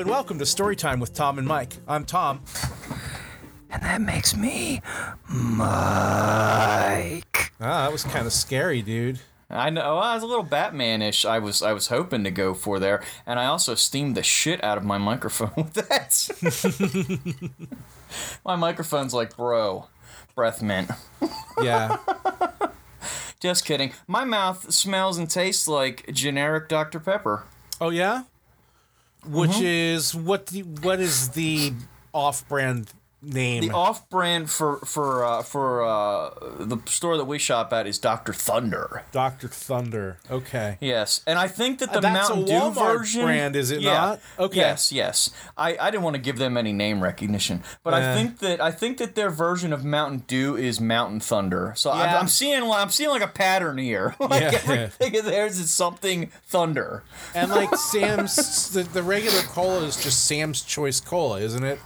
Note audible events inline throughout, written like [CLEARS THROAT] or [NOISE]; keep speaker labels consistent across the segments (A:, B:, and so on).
A: and welcome to Storytime with Tom and Mike. I'm Tom.
B: And that makes me Mike.
A: Ah, that was kind of scary, dude.
C: I know I was a little Batman-ish. I was I was hoping to go for there, and I also steamed the shit out of my microphone [LAUGHS] with that. [LAUGHS] my microphone's like, bro, breath mint.
A: Yeah. [LAUGHS]
C: Just kidding. My mouth smells and tastes like generic Dr Pepper.
A: oh yeah. Which mm-hmm. is what? The, what is the off-brand name?
C: The off-brand for for uh, for uh, the store that we shop at is Dr Thunder.
A: Dr. Thunder. Okay.
C: Yes, and I think that the
A: that's a
C: Mountain Dew version
A: brand, is it
C: yeah.
A: not? Okay.
C: Yes, yes. I, I didn't want to give them any name recognition, but
A: Eh.
C: I think that I think that their version of Mountain Dew is Mountain Thunder. So
A: Yeah.
C: I'm, I'm seeing like- I'm seeing like a pattern here. [LAUGHS] like
A: Yeah.
C: everything [LAUGHS] of theirs is something Thunder.
A: And like [LAUGHS] Sam's, the, the regular cola is just Sam's Choice Cola, isn't it?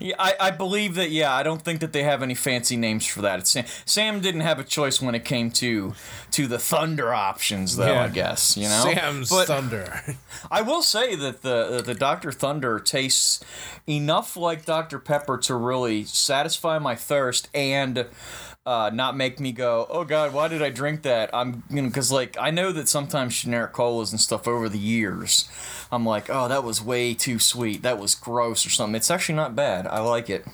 C: Yeah, I, I believe that. Yeah, I don't think that they have any fancy names for that. It's Sam. Sam didn't have a choice when it came to to the Thunder options, though.
A: Yeah.
C: I guess you know.
A: Sam's
C: But-
A: Thunder. [LAUGHS]
C: I will say that the the Dr. Thunder tastes enough like Dr. Pepper to really satisfy my thirst and uh, not make me go, oh God, why did I drink that? I'm you know because like I know that sometimes generic colas and stuff over the years, I'm like, oh that was way too sweet, that was gross or something. It's actually not bad. I like it.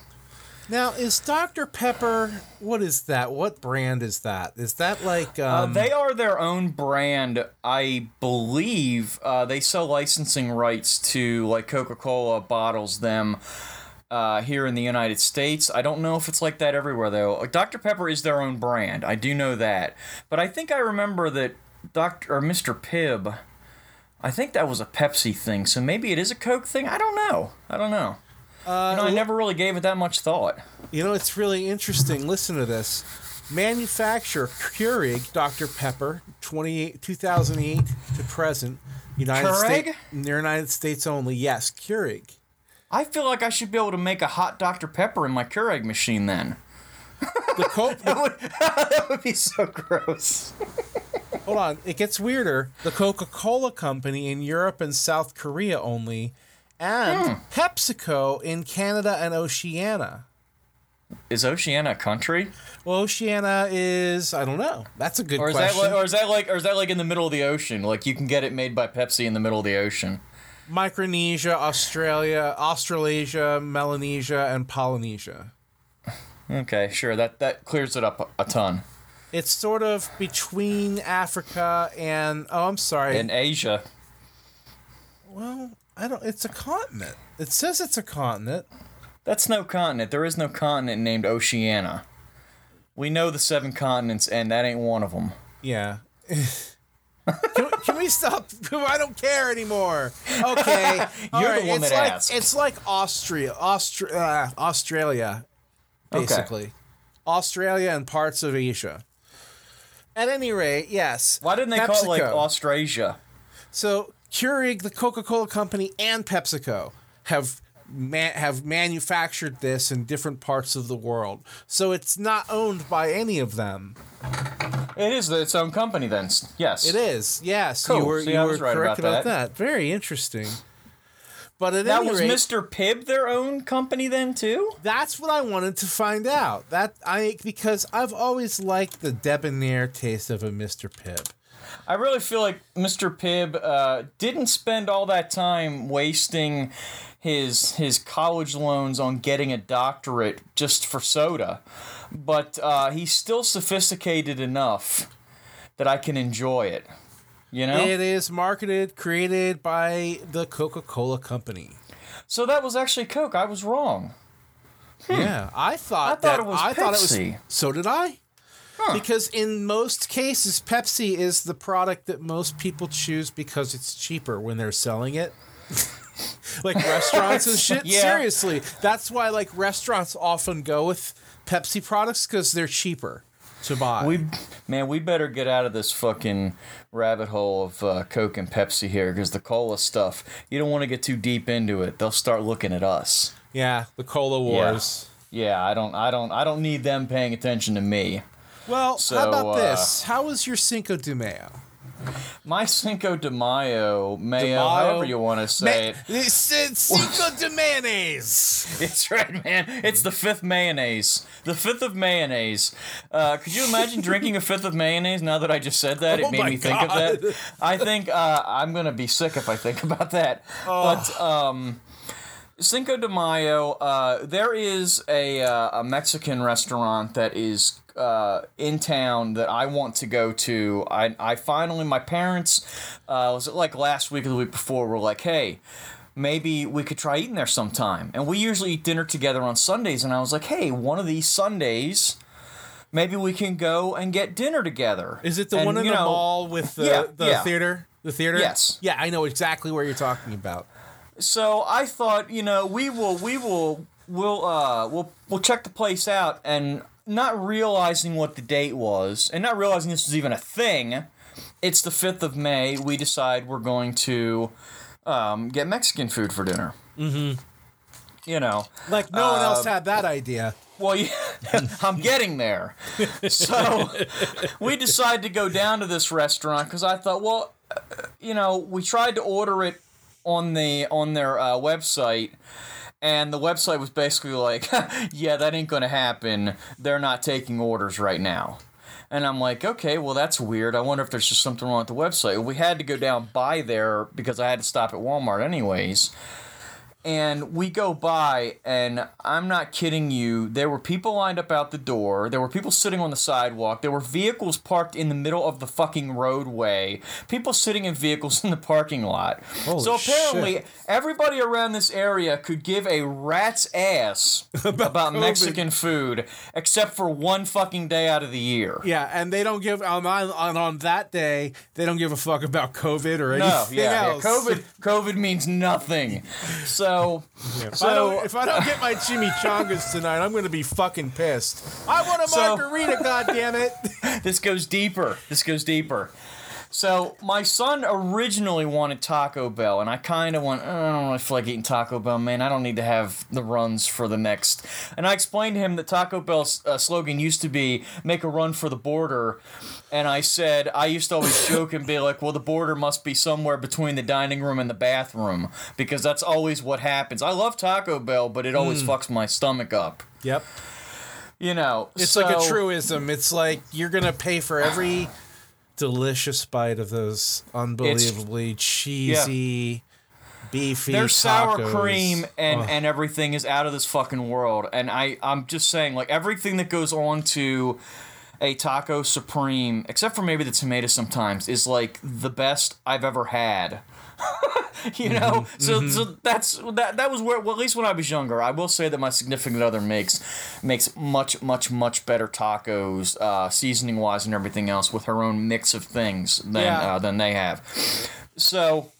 A: now, is Dr. Pepper, what is that? What brand is that? Is that like.
C: Uh,
A: Um,
C: they are their own brand, I believe. Uh, they sell licensing rights to like Coca Cola bottles them uh, here in the United States. I don't know if it's like that everywhere though. Dr Pepper is their own brand. I do know that, but I think I remember that Doctor or Mr Pibb. I think that was a Pepsi thing, so maybe it is a Coke thing. I don't know. I don't know.
A: uh,
C: You know, I never really gave it that much thought.
A: You know, it's really interesting. Listen to this. Manufacturer Keurig Dr. Pepper, 28, 2008 to present, United? States, United States only. Yes, Keurig.
C: I feel like I should be able to make a hot Dr Pepper in my Keurig machine then.
A: The Coke. [LAUGHS] [LAUGHS]
C: that would be so gross.
A: hold on, it gets weirder. The Coca-Cola Company in Europe and South Korea only, and hmm. PepsiCo in Canada and Oceania.
C: Is Oceania a country,
A: Well, Oceania is I don't know. That's a good
C: or is
A: question.
C: that, li- or is that like, or is that like in the middle of the ocean? Like you can get it made by Pepsi in the middle of the ocean.
A: Micronesia, Australia, Australasia, Melanesia, and Polynesia.
C: Okay, sure. That that clears it up a, ton.
A: It's sort of between Africa and oh, I'm sorry.
C: In Asia,
A: well, I don't. It's a continent. It says it's a continent.
C: that's no continent. There is no continent named Oceania. We know the seven continents, and that ain't one of them.
A: Yeah. [LAUGHS] can, we, can we stop? [LAUGHS] I don't care anymore. Okay, [LAUGHS]
C: You're the one
A: it's
C: that
A: like,
C: asked.
A: It's like Austria, Austra- uh, Australia, basically. Australia and parts of Asia. At any rate, yes.
C: Why didn't they call it like
A: PepsiCo.
C: Austrasia?
A: So Keurig, the Coca-Cola company, and PepsiCo have ma- have manufactured this in different parts of the world. So it's not owned by any of them.
C: It is its own company then. Yes.
A: It is. Yes,
C: Cool.
A: you were
C: See,
A: you were
C: right
A: correct
C: about
A: about that. Very interesting. But at
C: That was
A: rate,
C: Mr. Pibb their own company then too?
A: that's what I wanted to find out. That I because I've always liked the debonair taste of a Mr. Pibb.
C: I really feel like Mr. Pibb uh, didn't spend all that time wasting his his college loans on getting a doctorate just for soda, but uh, he's still sophisticated enough that I can enjoy it. You know,
A: It is marketed, created by the Coca-Cola company.
C: so that was actually Coke. I was wrong.
A: Yeah, I thought
C: I thought
A: that
C: it was
A: I thought it was
C: Pepsi.
A: so did I. Because in most cases, Pepsi is the product that most people choose because it's cheaper when they're selling it. [LAUGHS] like restaurants and shit.
C: Yeah.
A: Seriously, that's why like restaurants often go with Pepsi products because they're cheaper to buy.
C: We man, we better get out of this fucking rabbit hole of uh, Coke and Pepsi here because the cola stuff. You don't want to get too deep into it. They'll start looking at us.
A: yeah, the cola wars.
C: Yeah, I don't, I don't, I don't need them paying attention to me.
A: Well,
C: So,
A: how about
C: uh,
A: this? How was your Cinco de Mayo?
C: My Cinco de Mayo, Mayo,
A: De Mayo.
C: however you want to say it.
A: It's, it's Cinco de Mayonnaise. [LAUGHS]
C: It's right, man. It's the fifth mayonnaise. The fifth of mayonnaise. Uh, could you imagine drinking a fifth of mayonnaise now that I just said that? It
A: Oh
C: made
A: my
C: me think of that. I think uh, I'm going to be sick if I think about that. But um, Cinco de Mayo, uh, there is a, uh, a Mexican restaurant that is uh, in town that I want to go to. I, I finally, my parents, uh, was it like last week or the week before, were like, hey, maybe we could try eating there sometime. And we usually eat dinner together on Sundays. And I was like, hey, one of these Sundays, maybe we can go and get dinner together.
A: Is it the
C: And,
A: one in the
C: know,
A: mall with the,
C: yeah,
A: the
C: yeah.
A: theater? The theater?
C: Yes.
A: Yeah, I know exactly where you're talking about.
C: So I thought, you know, we will, we will, we'll, uh, we'll, we'll check the place out, and not realizing what the date was, and not realizing this was even a thing. It's the fifth of May. We decide we're going to um, get Mexican food for dinner. Mm-hmm. You know,
A: Like no one
C: Uh,
A: else had that idea.
C: well, yeah, [LAUGHS] I'm getting there. So we decided to go down to this restaurant because I thought, well, uh, you know, we tried to order it on the on their uh, website. And the website was basically like, [LAUGHS] yeah, that ain't gonna happen. They're not taking orders right now. And I'm like, okay, well, that's weird. I wonder if there's just something wrong with the website. We had to go down by there because I had to stop at Walmart anyways and we go by and i'm not kidding you there were people lined up out the door there were people sitting on the sidewalk there were vehicles parked in the middle of the fucking roadway people sitting in vehicles [LAUGHS] in the parking lot
A: Holy
C: so apparently
A: shit.
C: everybody around this area could give a rat's ass [LAUGHS] about,
A: COVID.
C: mexican food except for one fucking day out of the year
A: Yeah, and they don't give on on on that day. They don't give a fuck about COVID or anything
C: no yeah, yeah
A: else.
C: covid covid means nothing [LAUGHS] so
A: If, I
C: so
A: don't, if I don't get my chimichangas tonight, I'm going to be fucking pissed. I want a
C: So-
A: margarita, God damn it! [LAUGHS]
C: this goes deeper. This goes deeper. So my son originally wanted Taco Bell, and I kind of went, "Oh, I don't really feel like eating Taco Bell, man. I don't need to have the runs for the next. And I explained to him that Taco Bell's uh, slogan used to be "Make a run for the border," and I said I used to always [LAUGHS] joke and be like, "Well, the border must be somewhere between the dining room and the bathroom because that's always what happens." I love Taco Bell, but it always mm. fucks my stomach up.
A: Yep,
C: You know,
A: it's like a truism. It's like you're going to pay for every delicious bite of those unbelievably cheesy, beefy.
C: their sour
A: tacos.
C: cream and
A: Ugh.
C: and everything is out of this fucking world and i i'm just saying like everything that goes on to a taco supreme except for maybe the tomato sometimes is like the best i've ever had [LAUGHS] you know so so that's that that was where well at least when i was younger i will say that my significant other makes makes much much much better tacos uh seasoning wise and everything else with her own mix of things than
A: Yeah.
C: uh, than they have so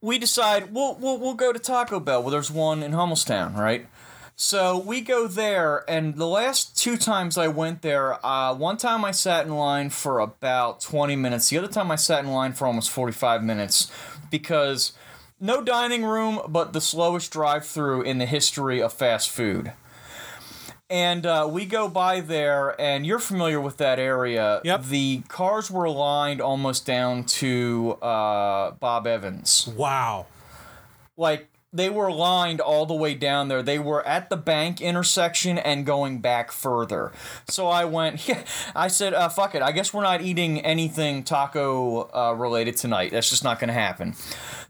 C: we decide we'll, we'll we'll go to Taco Bell. Well, there's one in Hummelstown, right? So we go there, and the last two times I went there, uh, one time I sat in line for about 20 minutes. The other time I sat in line for almost 45 minutes because no dining room, but the slowest drive-through in the history of fast food. And uh, we go by there, and you're familiar with that area.
A: Yep.
C: The cars were aligned almost down to uh, Bob Evans
A: Wow.
C: like they were lined all the way down there. They were at the bank intersection and going back further. So I went, [LAUGHS] yeah, I said, uh, fuck it. I guess we're not eating anything taco uh, related tonight. That's just not going to happen.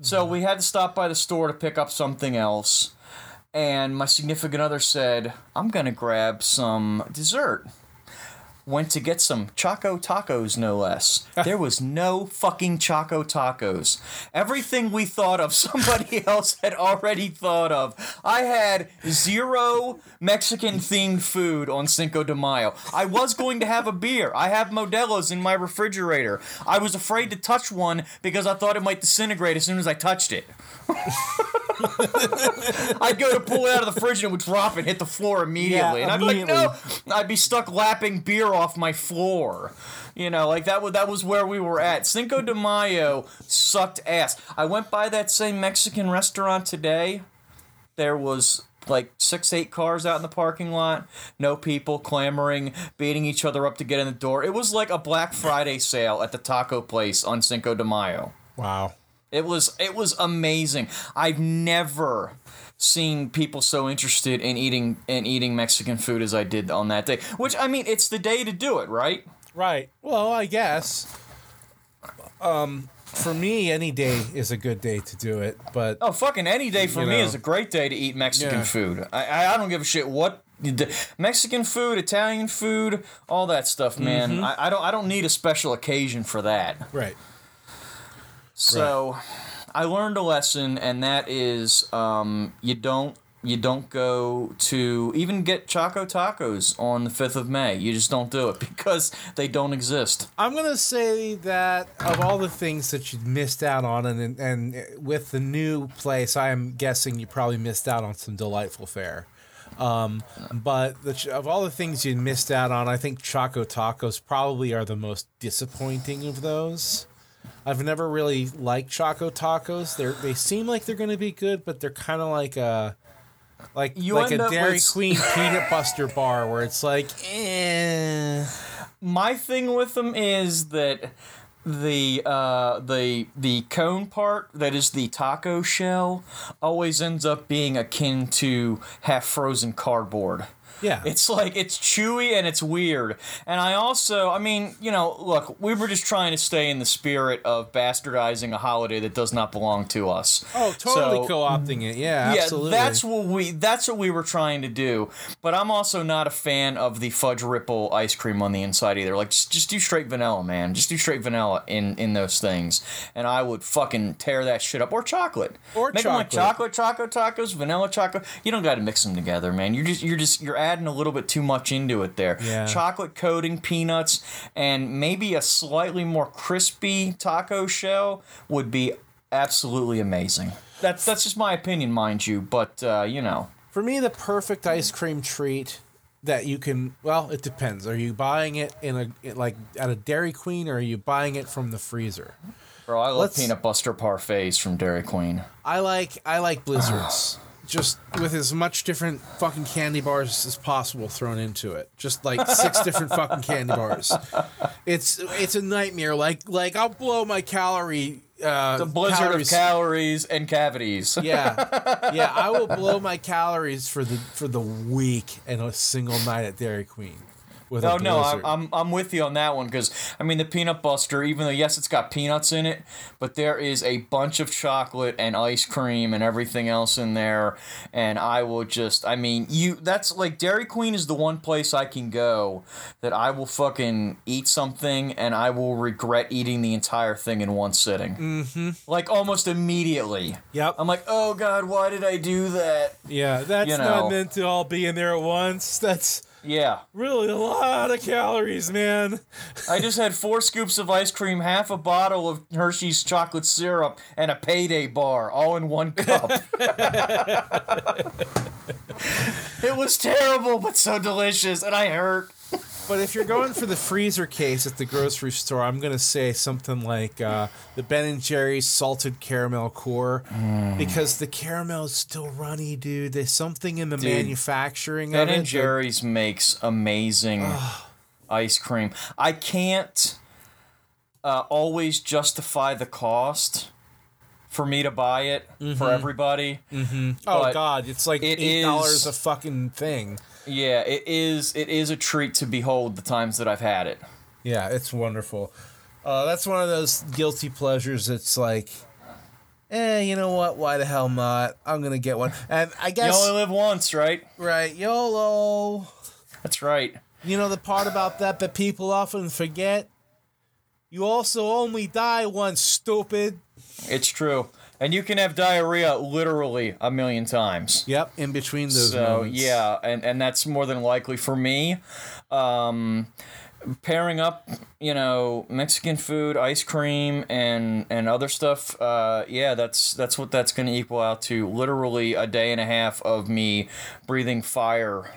C: So we had to stop by the store to pick up something else. And my significant other said, I'm going to grab some dessert. Went to get some Choco tacos, no less. [LAUGHS] There was no fucking Choco tacos. Everything we thought of, [LAUGHS] somebody else had already thought of. I had zero Mexican themed food on Cinco de Mayo. I was going to have a beer. I have Modelo's in my refrigerator. I was afraid to touch one because I thought it might disintegrate as soon as I touched it. [LAUGHS] I'd go to pull it out of the fridge and it would drop and hit the floor immediately.
A: Yeah,
C: and I'd be like, no, I'd be stuck lapping beer off my floor. You know, like that was that was where we were at. Cinco de Mayo sucked ass. I went by that same Mexican restaurant today. There was like six, eight cars out in the parking lot. No people clamoring, beating each other up to get in the door. It was like a Black Friday sale at the taco place on Cinco de Mayo.
A: Wow.
C: It was it was amazing. I've never seen people so interested in eating in eating Mexican food as I did on that day. Which I mean, it's the day to do it, right?
A: Right. Well, I guess. Um, for me, any day is a good day to do it, but
C: Oh, fucking any day for me
A: know.
C: is a great day to eat Mexican
A: Yeah.
C: food. I, I don't give a shit what Mexican food, Italian food, all that stuff, man.
A: Mm-hmm.
C: I, I don't I don't need a special occasion for that.
A: right.
C: So I learned a lesson, and that is um, you don't you don't go to even get Choco Tacos on the fifth of May. You just don't do it [LAUGHS] because they don't exist.
A: I'm gonna say that of all the things that you missed out on, and and with the new place, I am guessing you probably missed out on some delightful fare. Um, but the, of all the things you missed out on, I think Choco Tacos probably are the most disappointing of those. I've never really liked Choco Tacos. They they seem like they're gonna be good, but they're kind of like a like
C: You
A: like a Dairy
C: with-
A: Queen peanut buster bar where it's like, eh.
C: My thing with them is that the uh, the the cone part that is the taco shell always ends up being akin to half frozen cardboard.
A: Yeah,
C: It's like it's chewy and it's weird. And I also, I mean, you know, look, we were just trying to stay in the spirit of bastardizing a holiday that does not belong to us.
A: Oh, totally
C: So-
A: co-opting it. Yeah,
C: yeah,
A: absolutely.
C: that's what we that's what we were trying to do. But I'm also not a fan of the fudge ripple ice cream on the inside either. Like just, just do straight vanilla, man. Just do straight vanilla in in those things, and I would fucking tear that shit up. Or chocolate.
A: Or
C: Make 'em like
A: chocolate.
C: chocolate chocolate tacos, vanilla chocolate. You don't got to mix them together, man. You're just you're just you're adding a little bit too much into it there.
A: Yeah.
C: Chocolate coating, peanuts, and maybe a slightly more crispy taco shell would be absolutely amazing. That's that's just my opinion, mind you, but uh, you know.
A: For me, the perfect ice cream treat that you can well, it depends. Are you buying it in a like at a Dairy Queen or are you buying it from the freezer?
C: Bro, I love
A: Let's-
C: peanut buster parfaits from Dairy Queen.
A: I like I like blizzards. Just with as much different fucking candy bars as possible thrown into it. Just like six [LAUGHS] different fucking candy bars. It's it's a nightmare. Like like I'll blow my calorie uh
C: The blizzard
A: calories.
C: of calories and cavities.
A: Yeah, yeah. [LAUGHS] I will blow my calories for the for the week in a single night at Dairy Queen. With
C: Oh
A: a
C: no, I'm. I'm I'm with you on that one because I mean the peanut buster, even though yes it's got peanuts in it, but there is a bunch of chocolate and ice cream and everything else in there, and I will just I mean you that's like Dairy Queen is the one place I can go that I will fucking eat something and I will regret eating the entire thing in one sitting, mm-hmm. like almost immediately.
A: Yep.
C: I'm like, oh god, why did I do that?
A: yeah, that's
C: you
A: not meant to all be in there at once. That's
C: Yeah.
A: really a lot of calories, man. [LAUGHS]
C: I just had four scoops of ice cream, half a bottle of Hershey's chocolate syrup, and a payday bar, all in one cup. [LAUGHS] it was terrible, but so delicious, and I hurt.
A: But if you're going for the freezer case at the grocery store, I'm gonna say something like uh, the Ben and Jerry's salted caramel core,
C: Mm.
A: because the caramel is still runny, dude. There's something in the
C: Dude,
A: manufacturing
C: Ben
A: of it.
C: and
A: that-
C: Jerry's makes amazing ice cream. I can't uh, always justify the cost for me to buy it for everybody.
A: Oh God, it's like
C: it
A: eight dollars a fucking thing.
C: Yeah, it is. It is a treat to behold the times that I've had it.
A: Yeah, it's wonderful. Uh, that's one of those guilty pleasures. It's like, eh, you know what? Why the hell not? I'm gonna get one. And I guess You
C: only live once, right?
A: right, YOLO.
C: That's right.
A: You know the part about that that people often forget. You also only die once, stupid.
C: It's true. And you can have diarrhea literally a million times.
A: Yep, in between those
C: So
A: moments.
C: yeah, and and that's more than likely for me. Um, pairing up, you know, Mexican food, ice cream, and and other stuff. Uh, yeah, that's that's what that's going to equal out to. Literally a day and a half of me breathing fire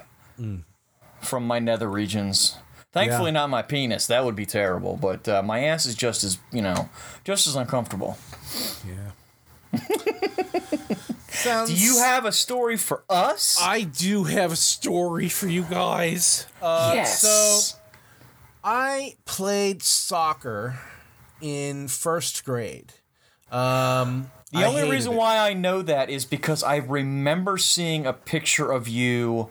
C: from my nether regions. Thankfully,
A: Yeah.
C: not my penis. That would be terrible. But uh, my ass is just as you know, just as uncomfortable.
A: Yeah. [LAUGHS] Sounds,
C: Do you have a story for us?
A: I do have a story for you guys. Uh,
C: yes.
A: So I played soccer in first grade. Um,
C: the
A: I
C: only reason
A: it.
C: why I know that is because I remember seeing a picture of you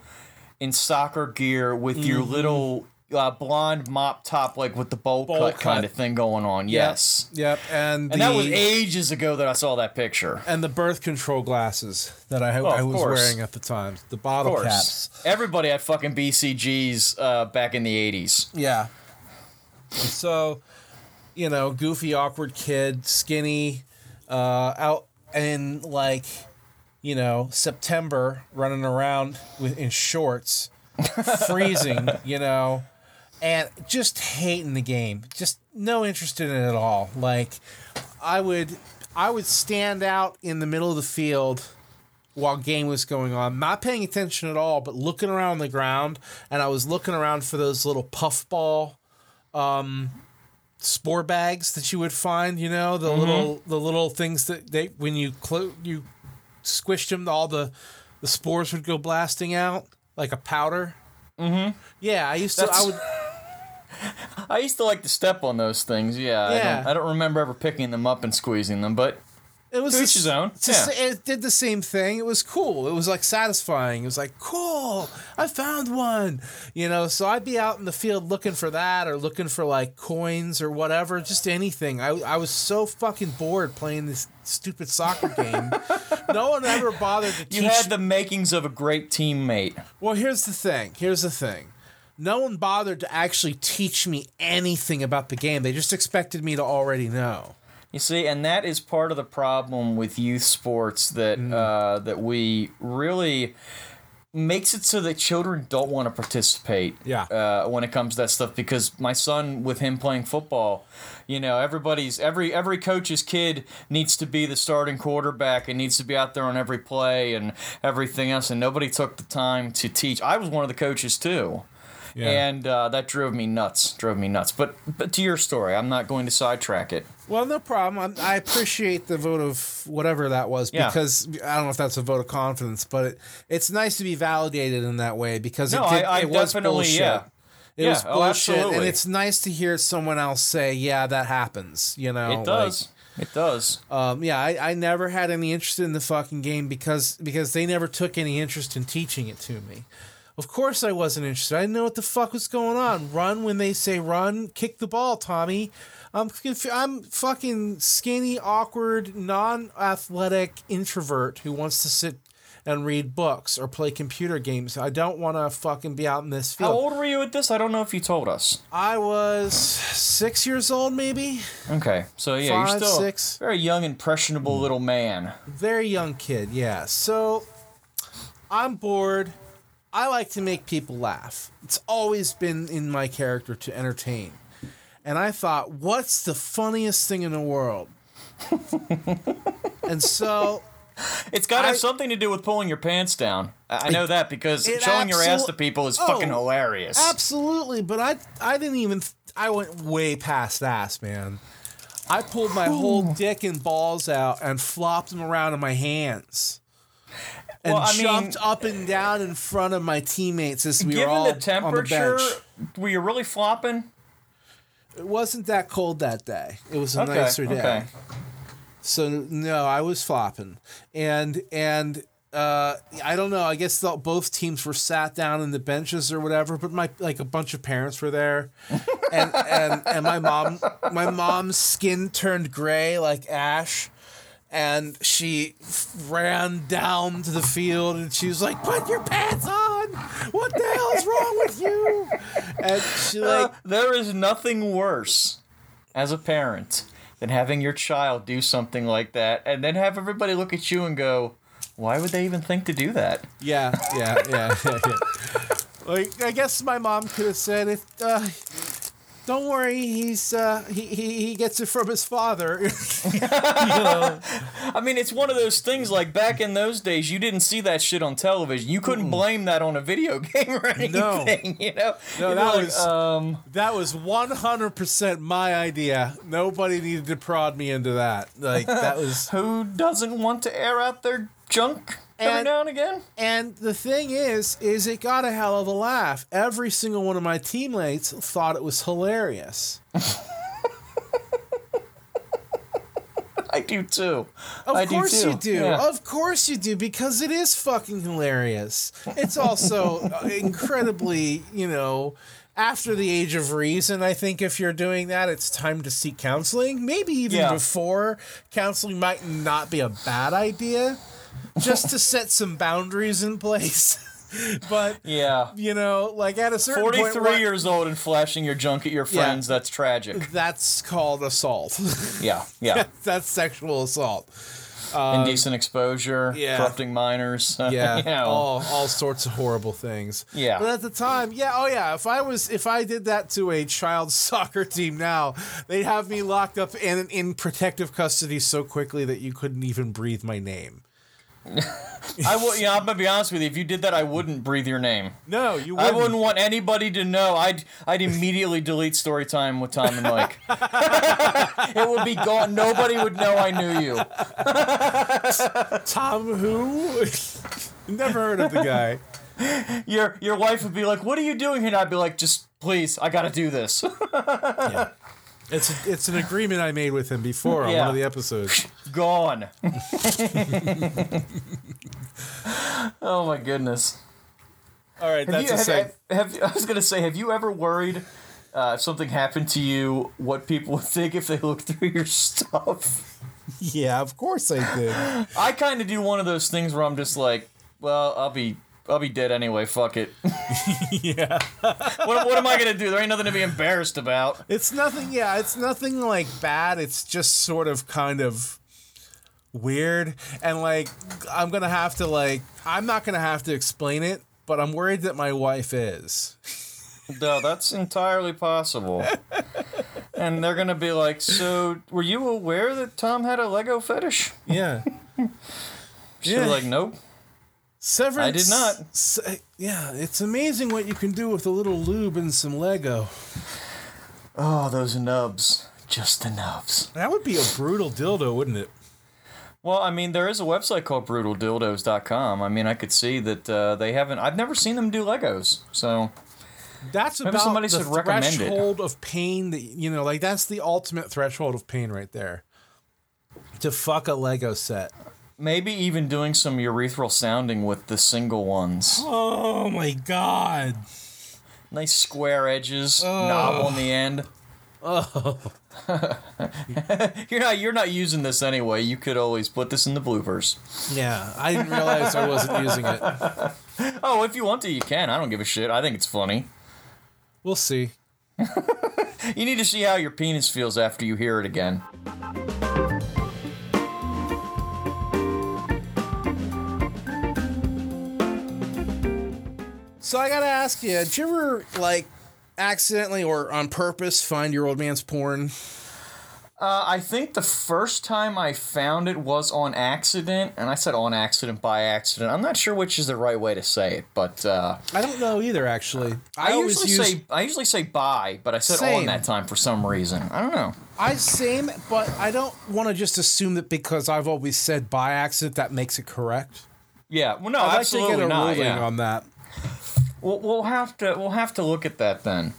C: in soccer gear with your
A: Mm-hmm.
C: little uh, blonde mop top, like with the bowl,
A: Bowl
C: cut,
A: cut.
C: kind of thing going on. Yes.
A: Yep, and
C: And that was ages ago that I saw that picture.
A: and the birth control glasses that I,
C: Oh,
A: I was
C: course.
A: wearing at the time, the bottle caps.
C: Everybody had fucking BCGs uh, back in the 80s.
A: Yeah. So, you know, goofy, awkward kid, skinny, uh, out in like, you know, September, running around with in shorts, [LAUGHS] freezing, you know, and just hating the game. Just no interest in it at all. Like, I would, I would stand out in the middle of the field while game was going on, not paying attention at all, but looking around the ground, and I was looking around for those little puffball um spore bags that you would find, you know, the little the little things that they when you clo- you squished them, all the the spores would go blasting out like a powder. Mm-hmm. Yeah, I used to. I would. [LAUGHS]
C: I used to like to step on those things. Yeah. I, don't, I don't remember ever picking them up and squeezing them, but
A: It was
C: each his own,
A: it's the sa-
C: yeah.
A: It did the same thing. It was cool. It was like satisfying. It was like cool. I found one. You know, so I'd be out in the field looking for that or looking for like coins or whatever, just anything. I I was so fucking bored playing this stupid soccer game. [LAUGHS] no one ever bothered to
C: you
A: teach.
C: had the makings of a great teammate.
A: well, here's the thing. Here's the thing. No one bothered to actually teach me anything about the game. They just expected me to already know.
C: You see, and that is part of the problem with youth sports that
A: Mm.
C: uh, that we really makes it so that children don't want to participate.
A: Yeah.
C: Uh, when it comes to that stuff, because my son, with him playing football, you know, everybody's every every coach's kid needs to be the starting quarterback and needs to be out there on every play and everything else, and nobody took the time to teach. I was one of the coaches too. And uh, that drove me nuts. Drove me nuts. But but to your story, I'm not going to sidetrack it.
A: Well, no problem. I'm, I appreciate the vote of whatever that was
C: Yeah.
A: because I don't know if that's a vote of confidence, but it, it's nice to be validated in that way because
C: No,
A: it, did,
C: I- I
A: it was
C: definitely-
A: bullshit.
C: yeah.
A: It
C: Yeah,
A: was
C: oh,
A: bullshit, and
C: absolutely.
A: it's nice to hear someone else say, "Yeah, that happens." You know,
C: It does. it does.
A: Um, yeah, I, I never had any interest in the fucking game because because they never took any interest in teaching it to me. Of course, I wasn't interested. I didn't know what the fuck was going on. Run when they say run. Kick the ball, Tommy. I'm conf- I'm fucking skinny, awkward, non-athletic introvert who wants to sit and read books or play computer games. I don't want to fucking be out in this field.
C: How old were you at this? I don't know if you told us.
A: I was six years old, maybe.
C: Okay, so yeah,
A: Five,
C: you're still
A: six.
C: a very young, impressionable mm. little man.
A: very young kid, yeah. So I'm bored. I like to make people laugh. It's always been in my character to entertain. And I thought, what's the funniest thing in the world? and so
C: It's got to have something to do with pulling your pants down. I know that because showing your ass to people is
A: Oh,
C: fucking hilarious.
A: Absolutely, but I I didn't even I went way past ass, man. I pulled my whole dick and balls out and flopped them around in my hands. And
C: Well, I mean-
A: jumped up and down in front of my teammates as we were all
C: the
A: on
C: temperature,
A: the bench.
C: were you really flopping?
A: It wasn't that cold that day. It was a
C: Okay,
A: nicer day.
C: okay.
A: So no, I was flopping, and and uh, I don't know. I guess the, both teams were sat down in the benches or whatever. But my like a bunch of parents were there, [LAUGHS] and and and my mom, my mom's skin turned gray like ash. And she ran down to the field, and she was like, "Put your pants on! What the hell is wrong with you?" And she like,
C: Uh, there is nothing worse as a parent than having your child do something like that and then have everybody look at you and go, why would they even think to do that?
A: Yeah, yeah, yeah, [LAUGHS] yeah. yeah. Like, I guess my mom could have said, "If uh, don't worry, he's uh, he, he he gets it from his father." you [LAUGHS] know?
C: I mean, it's one of those things like back in those days, you didn't see that shit on television. You couldn't blame that on a video [LAUGHS] game or anything,
A: No.
C: you know?
A: No, that
C: like,
A: was-
C: um,
A: That was one hundred percent my idea. Nobody needed to prod me into that. Like that [LAUGHS] was
C: who doesn't want to air out their junk every
A: And-
C: now and again.
A: And the thing is, is it got a hell of a laugh. Every single one of my teammates thought it was hilarious. [LAUGHS]
C: I do too.
A: Of
C: I
A: course
C: do
A: you do.
C: Yeah.
A: Of course you do because it is fucking hilarious. It's also uh, incredibly, you know, after the age of reason, I think if you're doing that, it's time to seek counseling. Maybe even
C: Yeah.
A: before counseling might not be a bad idea just to set some boundaries in place. [LAUGHS] but
C: Yeah.
A: you know, like at a certain point,
C: 43
A: what-
C: years old and flashing your junk at your
A: Yeah.
C: friends, that's tragic.
A: that's called assault. [LAUGHS]
C: Yeah, yeah.
A: that's sexual assault.
C: Um, Indecent exposure,
A: yeah.
C: corrupting minors. [LAUGHS]
A: Yeah,
C: you know.
A: all all sorts of horrible things.
C: Yeah.
A: but at the time, yeah, oh yeah. If I was, if I did that to a child soccer team now, they'd have me locked up in in protective custody so quickly that you couldn't even breathe my name.
C: I would, yeah, I'm gonna be honest with you. If you did that, I wouldn't breathe your name.
A: No, you wouldn't.
C: I
A: wouldn't
C: want anybody to know. I'd I'd immediately delete story time with Tom and Mike. [LAUGHS] it would be gone. Nobody would know I knew you. [LAUGHS]
A: Tom who? [LAUGHS] Never heard of the guy.
C: Your your wife would be like, "What are you doing here?" And I'd be like, "Just please, I gotta do this."
A: It's it's an agreement I made with him before on
C: Yeah.
A: one of the episodes. [LAUGHS]
C: Gone. [LAUGHS] oh my goodness.
A: All right,
C: Have
A: that's
C: you,
A: a
C: have,
A: seg.
C: have- I was gonna say, have you ever worried uh, if something happened to you, what people would think if they looked through your stuff?
A: Yeah, of course I did.
C: I kind of do one of those things where I'm just like, well, I'll be. I'll be dead anyway. Fuck it. [LAUGHS]
A: yeah.
C: What, what am I gonna do? There ain't nothing to be embarrassed about.
A: It's nothing, yeah, it's nothing like bad. It's just sort of kind of weird. And like, I'm going to have to, like, I'm not going to have to explain it, but I'm worried that my wife is.
C: No, that's entirely possible. [LAUGHS] and they're gonna be like, "So, were you aware that Tom had a Lego fetish?"
A: Yeah. [LAUGHS]
C: She's
A: Yeah.
C: like, "Nope."
A: Severance.
C: I did not.
A: s- yeah, it's amazing what you can do with a little lube and some Lego.
C: Oh, those nubs. Just the nubs.
A: That would be a brutal dildo, wouldn't it?
C: Well, I mean, there is a website called brutaldildos.com. I mean, I could see that uh, they haven't. I've never seen them do Legos. So,
A: That's
C: Maybe
A: about
C: somebody
A: the
C: should recommend it.
A: threshold of pain that you know, like that's the ultimate threshold of pain right there. To fuck a Lego set.
C: Maybe even doing some urethral sounding with the single ones.
A: Oh my god.
C: Nice square edges, oh. knob on the end.
A: Oh. [LAUGHS]
C: You're not you're not using this anyway. You could always put this in the bloopers.
A: Yeah, I didn't realize I wasn't using it. [LAUGHS]
C: Oh, if you want to, you can. I don't give a shit. I think it's funny.
A: We'll see. [LAUGHS]
C: You need to see how your penis feels after you hear it again.
A: So I gotta ask you, did you ever like accidentally or on purpose find your old man's porn?
C: Uh, I think the first time I found it was on accident, and I said on accident by accident. I'm not sure which is the right way to say it, but uh,
A: I don't know either, actually.
C: I,
A: always
C: usually
A: use
C: say I usually say by, but I said
A: Same.
C: on that time for some reason. I don't know.
A: I same, but I don't want to just assume that because I've always said by accident that makes it correct.
C: Yeah, well, no,
A: I'd like
C: absolutely
A: to get a
C: not.
A: ruling
C: yeah.
A: on that.
C: We'll, we'll have to we'll have to look at that then.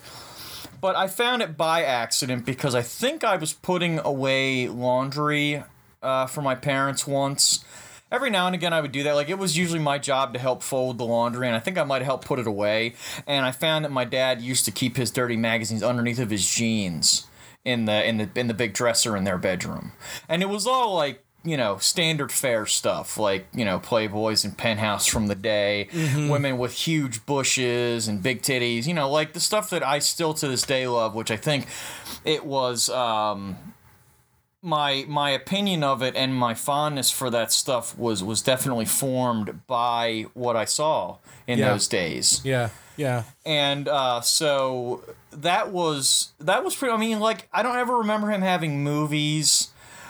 C: But I found it by accident because I think I was putting away laundry uh, for my parents once. Every now and again, I would do that. Like it was usually my job to help fold the laundry, and I think I might help put it away. And I found that my dad used to keep his dirty magazines underneath of his jeans in the in the in the big dresser in their bedroom, and it was all like you know standard fair stuff like you know playboys and penthouse from the day women with huge bushes and big titties you know like the stuff that i still to this day love which i think it was um my my opinion of it and my fondness for that stuff was was definitely formed by what i saw in
A: Yeah.
C: those days
A: Yeah, yeah.
C: and uh, so that was that was pretty. I mean, like I don't ever remember him having movies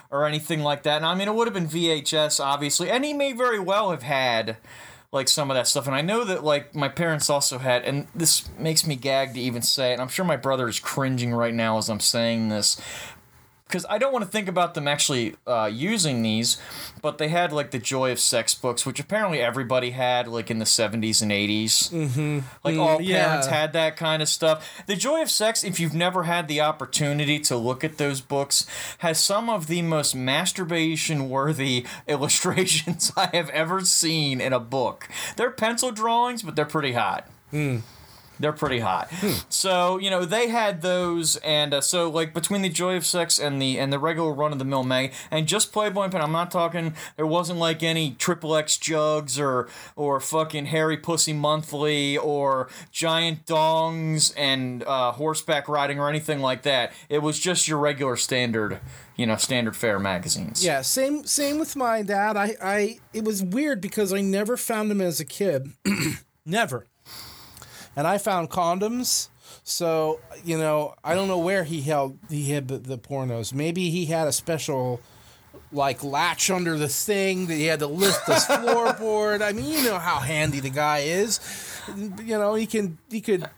C: or anything like that. And I mean, it would have been VHS, obviously, and he may very well have had like some of that stuff. And I know that like my parents also had, and this makes me gag to even say it. And I'm sure my brother is cringing right now as I'm saying this. Because I don't want to think about them actually uh, using these, but they had like the Joy of Sex books, which apparently everybody had like in the 70s and 80s. Mm-hmm. Like all
A: yeah.
C: parents had that kind of stuff. The Joy of Sex, if you've never had the opportunity to look at those books, has some of the most masturbation worthy [LAUGHS] illustrations [LAUGHS] I have ever seen in a book. They're pencil drawings, but they're pretty hot. They're pretty hot. So you know they had those, and uh, so like between the Joy of Sex and the and the regular run of the mill mag, and just Playboy and Pen. I'm not talking. There wasn't like any Triple X Jugs or or fucking Harry Pussy Monthly or Giant Dongs and uh, horseback riding or anything like that. It was just your regular standard, you know, standard fare magazines.
A: Yeah, same same with my dad. I I it was weird because I never found them as a kid. [CLEARS THROAT] never. And I found condoms. So, you know, I don't know where he held he hid the, the pornos. Maybe he had a special like latch under the thing that he had to lift this [LAUGHS] floorboard. I mean, you know how handy the guy is. You know, he can he could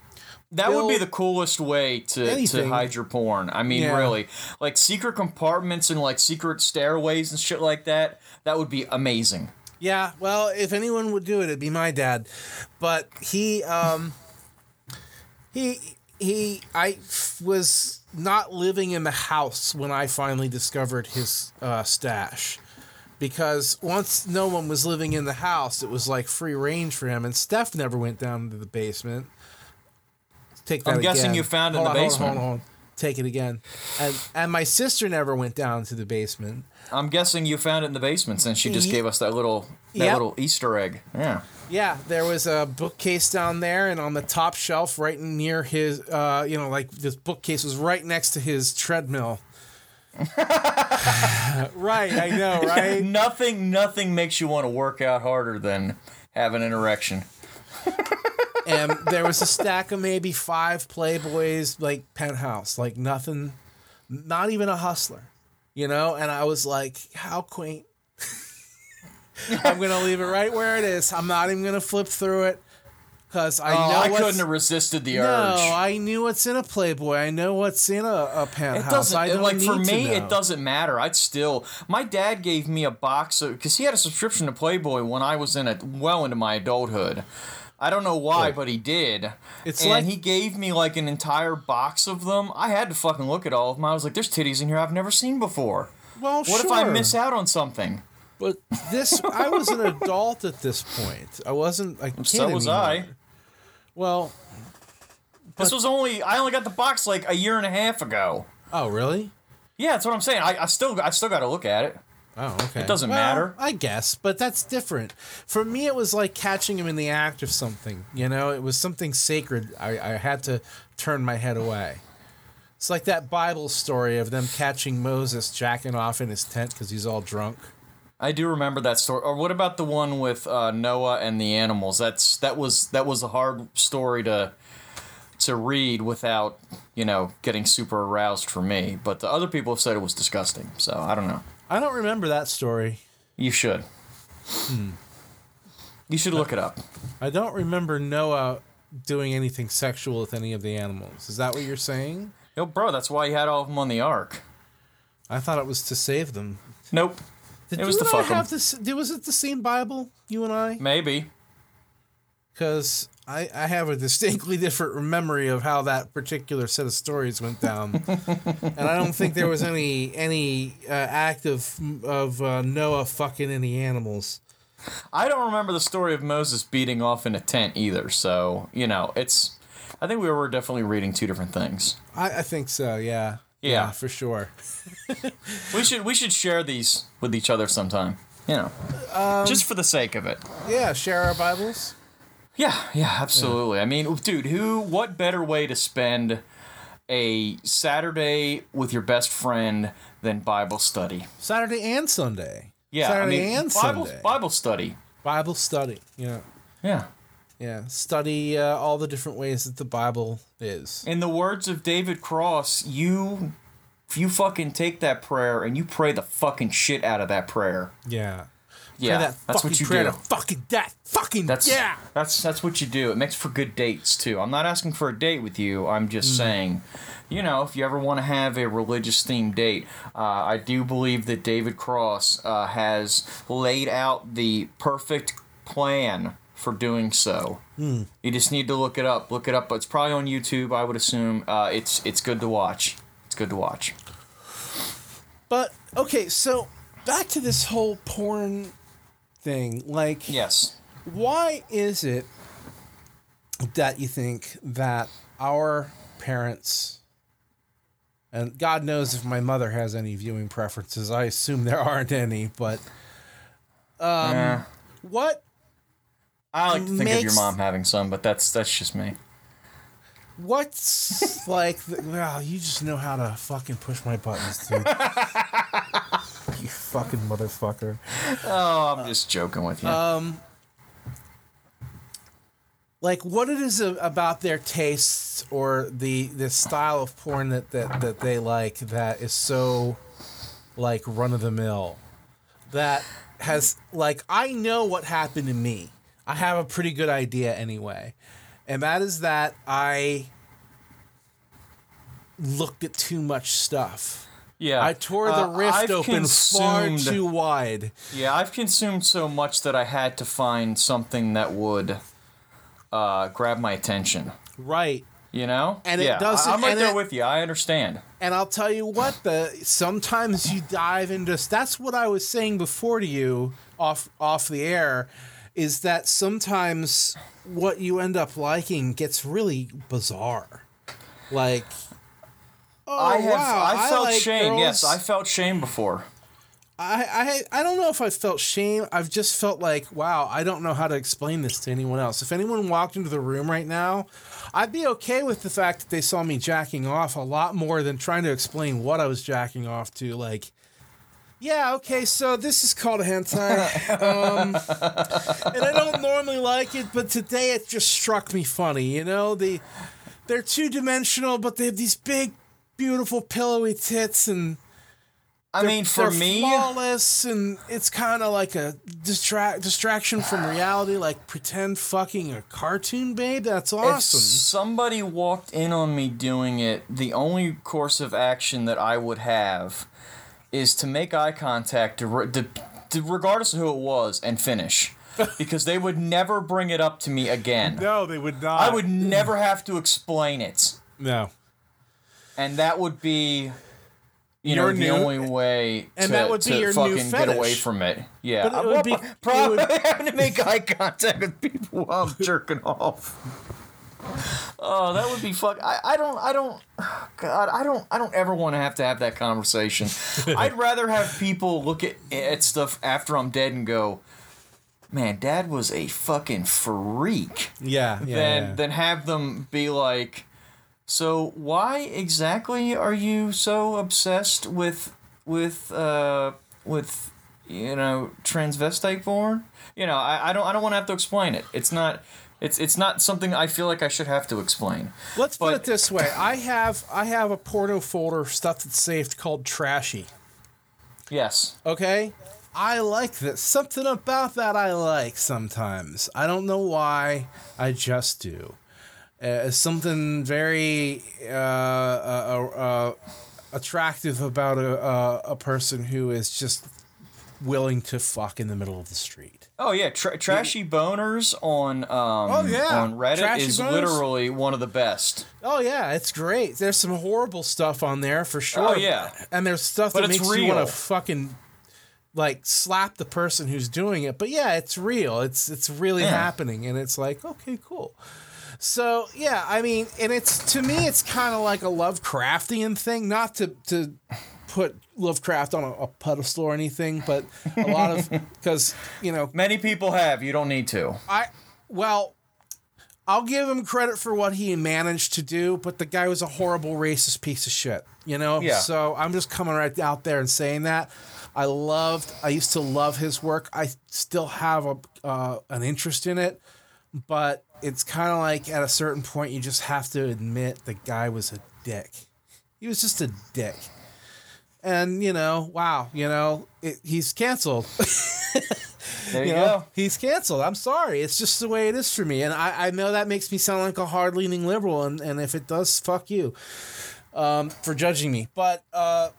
C: That would be the coolest way to, to hide your porn. I mean,
A: Yeah.
C: really. Like secret compartments and like secret stairways and shit like that. That would be amazing.
A: Yeah, well, if anyone would do it, it'd be my dad. But he, um, he, he, I f- was not living in the house when I finally discovered his uh, stash. Because once no one was living in the house, it was like free range for him. And Steph never went down to the basement. Take that
C: I'm guessing
A: again.
C: you found it in the
A: on,
C: basement.
A: hold on, hold on. Take it again. And and my sister never went down to the basement.
C: I'm guessing you found it in the basement since she just
A: Ye-
C: gave us that little that
A: Yep.
C: little Easter egg. Yeah.
A: Yeah, there was a bookcase down there, and on the top shelf, right near his, uh, you know, like this bookcase was right next to his treadmill. [LAUGHS] right, I know, [LAUGHS] right?
C: Nothing nothing makes you want to work out harder than having an erection. [LAUGHS]
A: and there was a stack of maybe five Playboys, like penthouse, like nothing, not even a hustler, you know. And I was like, how quaint. [LAUGHS] I'm gonna leave it right where it is. I'm not even gonna flip through it because I
C: Oh,
A: know
C: I couldn't have resisted the
A: No,
C: urge.
A: I knew what's in a Playboy. I know what's in a, a
C: It
A: penthouse.
C: doesn't
A: I don't
C: like for me. It doesn't matter. I'd still. My dad gave me a box of because he had a subscription to Playboy when I was in it well into my adulthood. I don't know why, but he did.
A: It's
C: and
A: like-
C: he gave me like an entire box of them. I had to fucking look at all of them. I was like, "There's titties in here I've never seen before.
A: Well,
C: What if I miss out on something?"
A: But this, I was an adult at this point. I wasn't kid
C: So was I.
A: Well,
C: This was only I only got the box like a year and a half ago.
A: oh really?
C: Yeah, that's what I'm saying. I, I still I still got to look at it.
A: Oh, okay. It
C: doesn't matter.
A: I guess, but that's different. For me, it was like catching him in the act of something. You know, it was something sacred. I, I had to turn my head away. It's like that Bible story of them catching Moses jacking off in his tent because he's all drunk.
C: I do remember that story. Or what about the one with uh, Noah and the animals? That's that was that was a hard story to to read without you know getting super aroused for me. But the other people have said it was disgusting. So I don't know.
A: I don't remember that story.
C: You should. You should look it up.
A: I don't remember Noah doing anything sexual with any of the animals. Is that what you're saying?
C: Yo, bro, that's why he had all of them on the ark.
A: I thought it was to save them.
C: Nope.
A: Did
C: It was to
A: have this? Was it the same Bible? You and I?
C: Maybe.
A: Because I, I have a distinctly [LAUGHS] different memory of how that particular set of stories went down, and I don't think there was any any uh, act of of uh, Noah fucking any animals.
C: I don't remember the story of Moses beating off in a tent either. So you know, it's. I think we were definitely reading two different things.
A: I, I think so. Yeah.
C: Yeah.
A: for sure. [LAUGHS]
C: We should we should share these with each other sometime. You know,
A: Um,
C: just for the sake of it.
A: Yeah, share our Bibles.
C: Yeah, yeah, absolutely. I mean, dude, who? What better way to spend a Saturday with your best friend than Bible study?
A: Saturday and Sunday.
C: Yeah,
A: Saturday
C: I mean,
A: and
C: Bible
A: Sunday.
C: Bible study.
A: Bible study. Yeah.
C: Yeah.
A: Yeah. Study uh, all the different ways that the Bible is.
C: In the words of David Cross, you if you fucking take that prayer and you pray the fucking shit out of that prayer.
A: Yeah.
C: Yeah,
A: that
C: that's what you do.
A: fucking death. Fucking
C: That's
A: yeah.
C: That's that's what you do. It makes for good dates too. I'm not asking for a date with you. I'm
A: Mm.
C: just saying, you know, if you ever want to have a religious themed date, uh, I do believe that David Cross uh, has laid out the perfect plan for doing so.
A: Hmm.
C: You just need to look it up. Look it up. It's probably on YouTube. I would assume. Uh, it's it's good to watch. It's good to watch.
A: But okay, so back to this whole porn thing. Like,
C: Yes.
A: why is it that you think that our parents and God knows if my mother has any viewing preferences. I assume there aren't any, but Um,
C: Yeah.
A: what
C: I like to think of your mom having some, but that's that's just me.
A: What's like the, well, you just know how to fucking push my buttons, dude. [LAUGHS] you fucking motherfucker.
C: Oh, I'm just joking with you.
A: Um, like what it is about their tastes or the the style of porn that that, that they like that is so like run of the mill that has like I know what happened to me. I have a pretty good idea anyway. And that is that I looked at too much stuff.
C: yeah,
A: I tore the
C: Uh,
A: rift
C: I've
A: open far too wide.
C: Yeah, I've consumed so much that I had to find something that would uh, grab my attention.
A: Right.
C: You know?
A: And it doesn't-
C: I, am right there
A: it-
C: with you. I understand.
A: And I'll tell you what, the sometimes you dive into that's what I was saying before to you off off the air, is that sometimes what you end up liking gets really bizarre. Like oh,
C: I have.
A: wow,
C: I felt
A: like
C: shame. Yes, I felt shame before.
A: I, I I don't know if I felt shame. I've just felt like, wow, I don't know how to explain this to anyone else. If anyone walked into the room right now, I'd be okay with the fact that they saw me jacking off a lot more than trying to explain what I was jacking off to. Like, yeah, okay, so this is called a hentai. um, and I don't normally like it, but today it just struck me funny. You know, the they're two dimensional, but they have these big, beautiful, pillowy tits and
C: I mean, for me,
A: flawless, and it's kind of like a distract distraction from [SIGHS] reality, like pretend fucking a cartoon babe. That's
C: if
A: awesome.
C: somebody walked in on me doing it, the only course of action that I would have is to make eye contact, to, re- to, to, regardless of who it was, and finish. [LAUGHS] because they would never bring it up to me again.
A: No, they would not.
C: I would never have to explain it.
A: no.
C: and that would be you
A: Your
C: know the only way
A: and
C: to,
A: that would be
C: to
A: your new
C: fucking get away from it yeah
A: But it
C: I'm
A: would be-
C: probably
A: would- [LAUGHS]
C: having to make eye contact with people while i'm jerking off oh that would be fuck I, I don't i don't [SIGHS] god i don't i don't ever want to have to have that conversation [LAUGHS] i'd rather have people look at, at stuff after i'm dead and go man dad was a fucking freak
A: Yeah, yeah.
C: than
A: yeah.
C: than have them be like, so why exactly are you so obsessed with with uh with you know transvestite porn? You know, I, I don't I don't want to have to explain it. It's not it's it's not something I feel like I should have to explain.
A: Let's put it this way: I have I have a porno folder stuff that's saved called Trashy.
C: Yes.
A: Okay. I like this. Something about that I like sometimes. I don't know why. I just do. Uh, it's something very uh, uh, uh, uh, attractive about a, uh, a person who is just willing to fuck in the middle of the street.
C: Oh yeah, tra- trashy boners on um
A: Oh, yeah.
C: on Reddit
A: Trashy
C: is
A: boners.
C: literally one of the best.
A: Oh yeah, it's great. There's some horrible stuff on there for sure.
C: Oh, yeah.
A: and there's stuff
C: But
A: that makes you want to fucking like slap the person who's doing it. But yeah, it's real. It's it's really
C: Yeah.
A: happening, and it's like okay, cool. So yeah, I mean, and it's to me, it's kind of like a Lovecraftian thing. Not to to put Lovecraft on a, a pedestal or anything, but a lot of [LAUGHS] because you know
C: Many people have. You don't need to.
A: I well, I'll give him credit for what he managed to do, but the guy was a horrible racist piece of shit. You know.
C: Yeah.
A: So I'm just coming right out there and saying that. I loved. I used to love his work. I still have a uh, an interest in it, but it's kind of like at a certain point you just have to admit the guy was a dick. He was just a dick. And you know, wow, you know, it, he's canceled. [LAUGHS]
C: There you
A: know,
C: go.
A: He's canceled. I'm sorry. It's just the way it is for me. And I, I know that makes me sound like a hard leaning liberal. And, and if it does, fuck you um, for judging me. But, uh,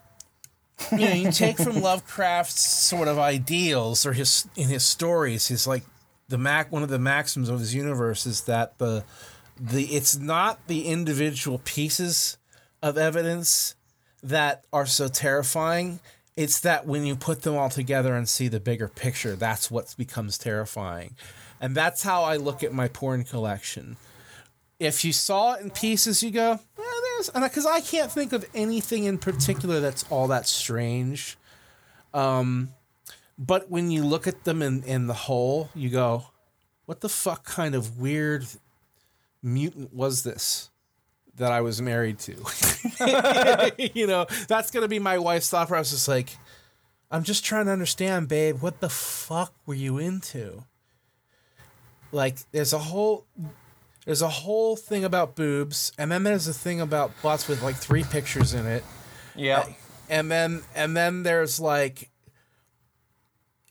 A: you know, you [LAUGHS] take from Lovecraft's sort of ideals or his in his stories, his like the mac one of the maxims of his universe is that the the it's not the individual pieces of evidence that are so terrifying. It's that when you put them all together and see the bigger picture, that's what becomes terrifying. And that's how I look at my porn collection. If you saw it in pieces, you go, there's, because I can't think of anything in particular that's all that strange. Um, but when you look at them in, in the whole, you go, what the fuck kind of weird mutant was this that I was married to? [LAUGHS] you know, that's going to be my wife's thought process. Like, I'm just trying to understand, babe, what the fuck were you into? Like, there's a whole. There's a whole thing about boobs, and then there's a thing about butts with like three pictures in it
C: Yeah.
A: and then and then there's like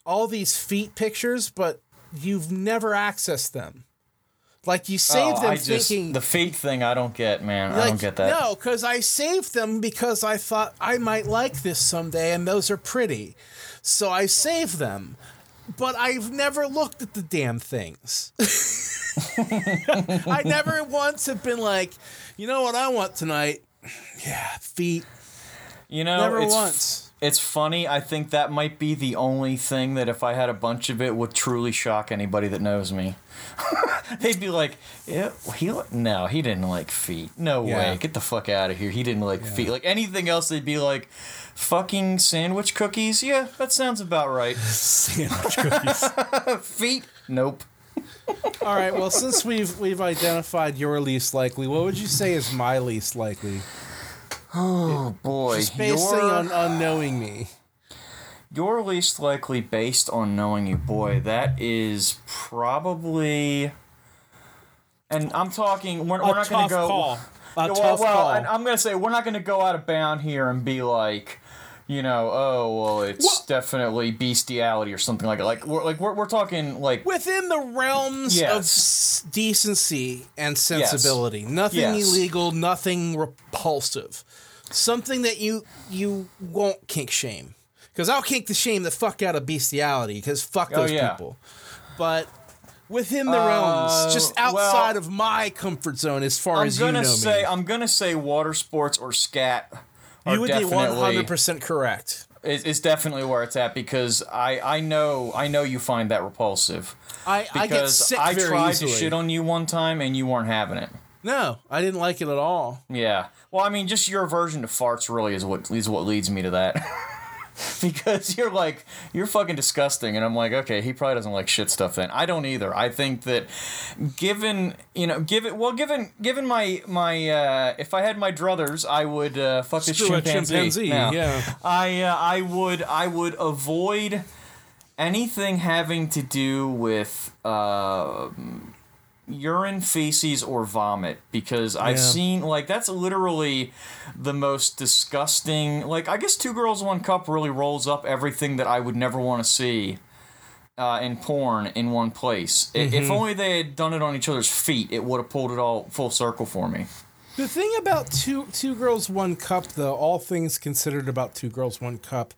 A: all these feet pictures, but you've never accessed them. Like you oh, saved
C: Oh,
A: them
C: I just,
A: thinking
C: the feet thing. I don't get, man. I don't get that.
A: No, because I saved them because I thought I might like this someday, and those are pretty. So I saved them. But I've never looked at the damn things. [LAUGHS] I never once have been like, you know what I want tonight? Yeah, feet.
C: You know,
A: Never once.
C: It's funny. I think that might be the only thing that if I had a bunch of it would truly shock anybody that knows me. [LAUGHS] They'd be like, "Yeah, he no, he didn't like feet. No
A: Yeah.
C: way. Get the fuck out of here. He didn't like feet. Like anything else, they'd be like, fucking sandwich cookies. Yeah, that sounds about right. [LAUGHS]
A: Sandwich cookies. [LAUGHS]
C: feet. Nope.
A: All right. Well, since we've we've identified your least likely, what would you say is my least likely?
C: Oh boy,
A: Just based
C: your,
A: on, on knowing me.
C: your least likely based on knowing you, boy. That is probably. And I'm talking. We're, we're not going to go.
A: call. A
C: well,
A: tough
C: well,
A: call.
C: and I'm gonna say we're not gonna go out of bound here and be like, you know, oh well, it's
A: Well-
C: definitely bestiality or something like that. Like we're like we're, we're talking like
A: Within the realms of
C: Yes.
A: s- decency and sensibility, nothing
C: Yes.
A: illegal, nothing repulsive, something that you you won't kink shame. Because I'll kink the shame the fuck out of bestiality. Because fuck
C: Oh,
A: those
C: yeah.
A: people. But within the realms, just
C: Uh, well-
A: outside of my comfort zone, as far
C: I'm
A: as you
C: gonna
A: know
C: say
A: me,
C: I'm gonna say water sports or scat.
A: You would be one hundred percent correct.
C: Is, is definitely where it's at because I I know I know you find that repulsive.
A: I, I get sick
C: I
A: very
C: tried
A: easily.
C: to shit on you one time and you weren't having it.
A: no, I didn't like it at all.
C: Yeah. Well, I mean, just your aversion to farts really is what is what leads me to that. [LAUGHS] [LAUGHS] because you're like you're fucking disgusting, and I'm like, okay, he probably doesn't like shit stuff. Then I don't either. I think that given you know, given well, given given my my uh, if I had my druthers, I would uh, fuck this
A: Screw a
C: chimpanzee.
A: chimpanzee,
C: Now,
A: yeah.
C: I uh, I would I would avoid anything having to do with. Uh, urine, feces, or vomit because I've
A: Yeah.
C: seen like that's literally the most disgusting. Like I guess Two Girls One Cup really rolls up everything that I would never want to see uh, in porn in one place. I- If only they had done it on each other's feet, it would have pulled it all full circle for me.
A: The thing about two two girls one cup, though, all things considered about two girls one cup,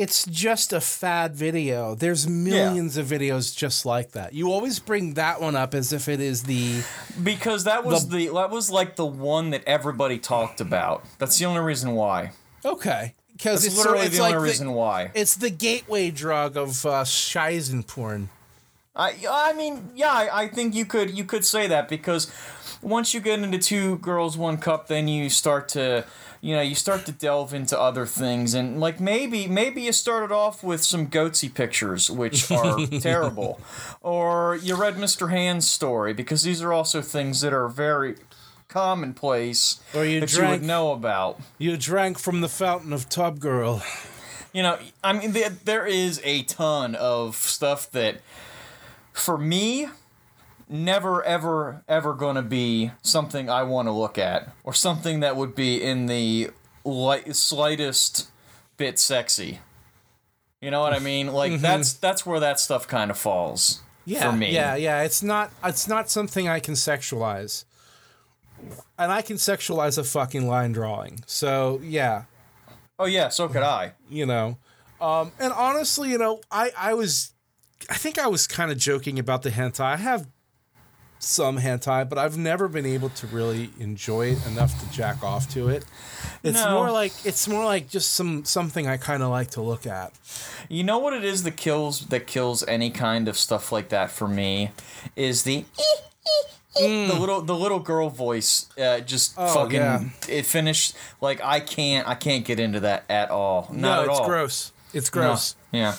A: it's just a fad video. There's millions of videos just like that. You always bring that one up as if it is the
C: Because that was the, that was like the one that everybody talked about. That's the only reason why.
A: okay because it's
C: literally
A: it's
C: the
A: like
C: only
A: the-
C: reason why.
A: It's the gateway drug of uh, Shizen porn.
C: I I mean, yeah, I, I think you could you could say that because once you get into two girls one cup, then you start to you know you start to delve into other things and like maybe maybe you started off with some goatse pictures which are [LAUGHS] terrible, or you read Mr. Hands story because these are also things that are very commonplace
A: Or you
C: that you would know about.
A: you drank from the fountain of Tub Girl.
C: You know, I mean, there, there is a ton of stuff that, for me, never, ever, ever going to be something I want to look at, or something that would be in the light, slightest bit sexy. You know what I mean? [LAUGHS] Like that's that's where that stuff kind of falls
A: yeah,
C: for me.
A: Yeah, yeah. It's not it's not something I can sexualize. And I can sexualize a fucking line drawing. So yeah,
C: Oh yeah, so could I.
A: you know. Um, and honestly, you know, I, I was I think I was kind of joking about the hentai. I have some hentai, but I've never been able to really enjoy it enough to jack off to it. It's
C: No.
A: more like it's more like just some something I kind of like to look at.
C: You know what it is that kills that kills any kind of stuff like that for me is the the little the little girl voice uh, just
A: Mm. Oh,
C: fucking
A: yeah.
C: it finished like I can't I can't get into that at all. Not
A: no, it's
C: all.
A: gross. It's
C: No.
A: gross.
C: Yeah.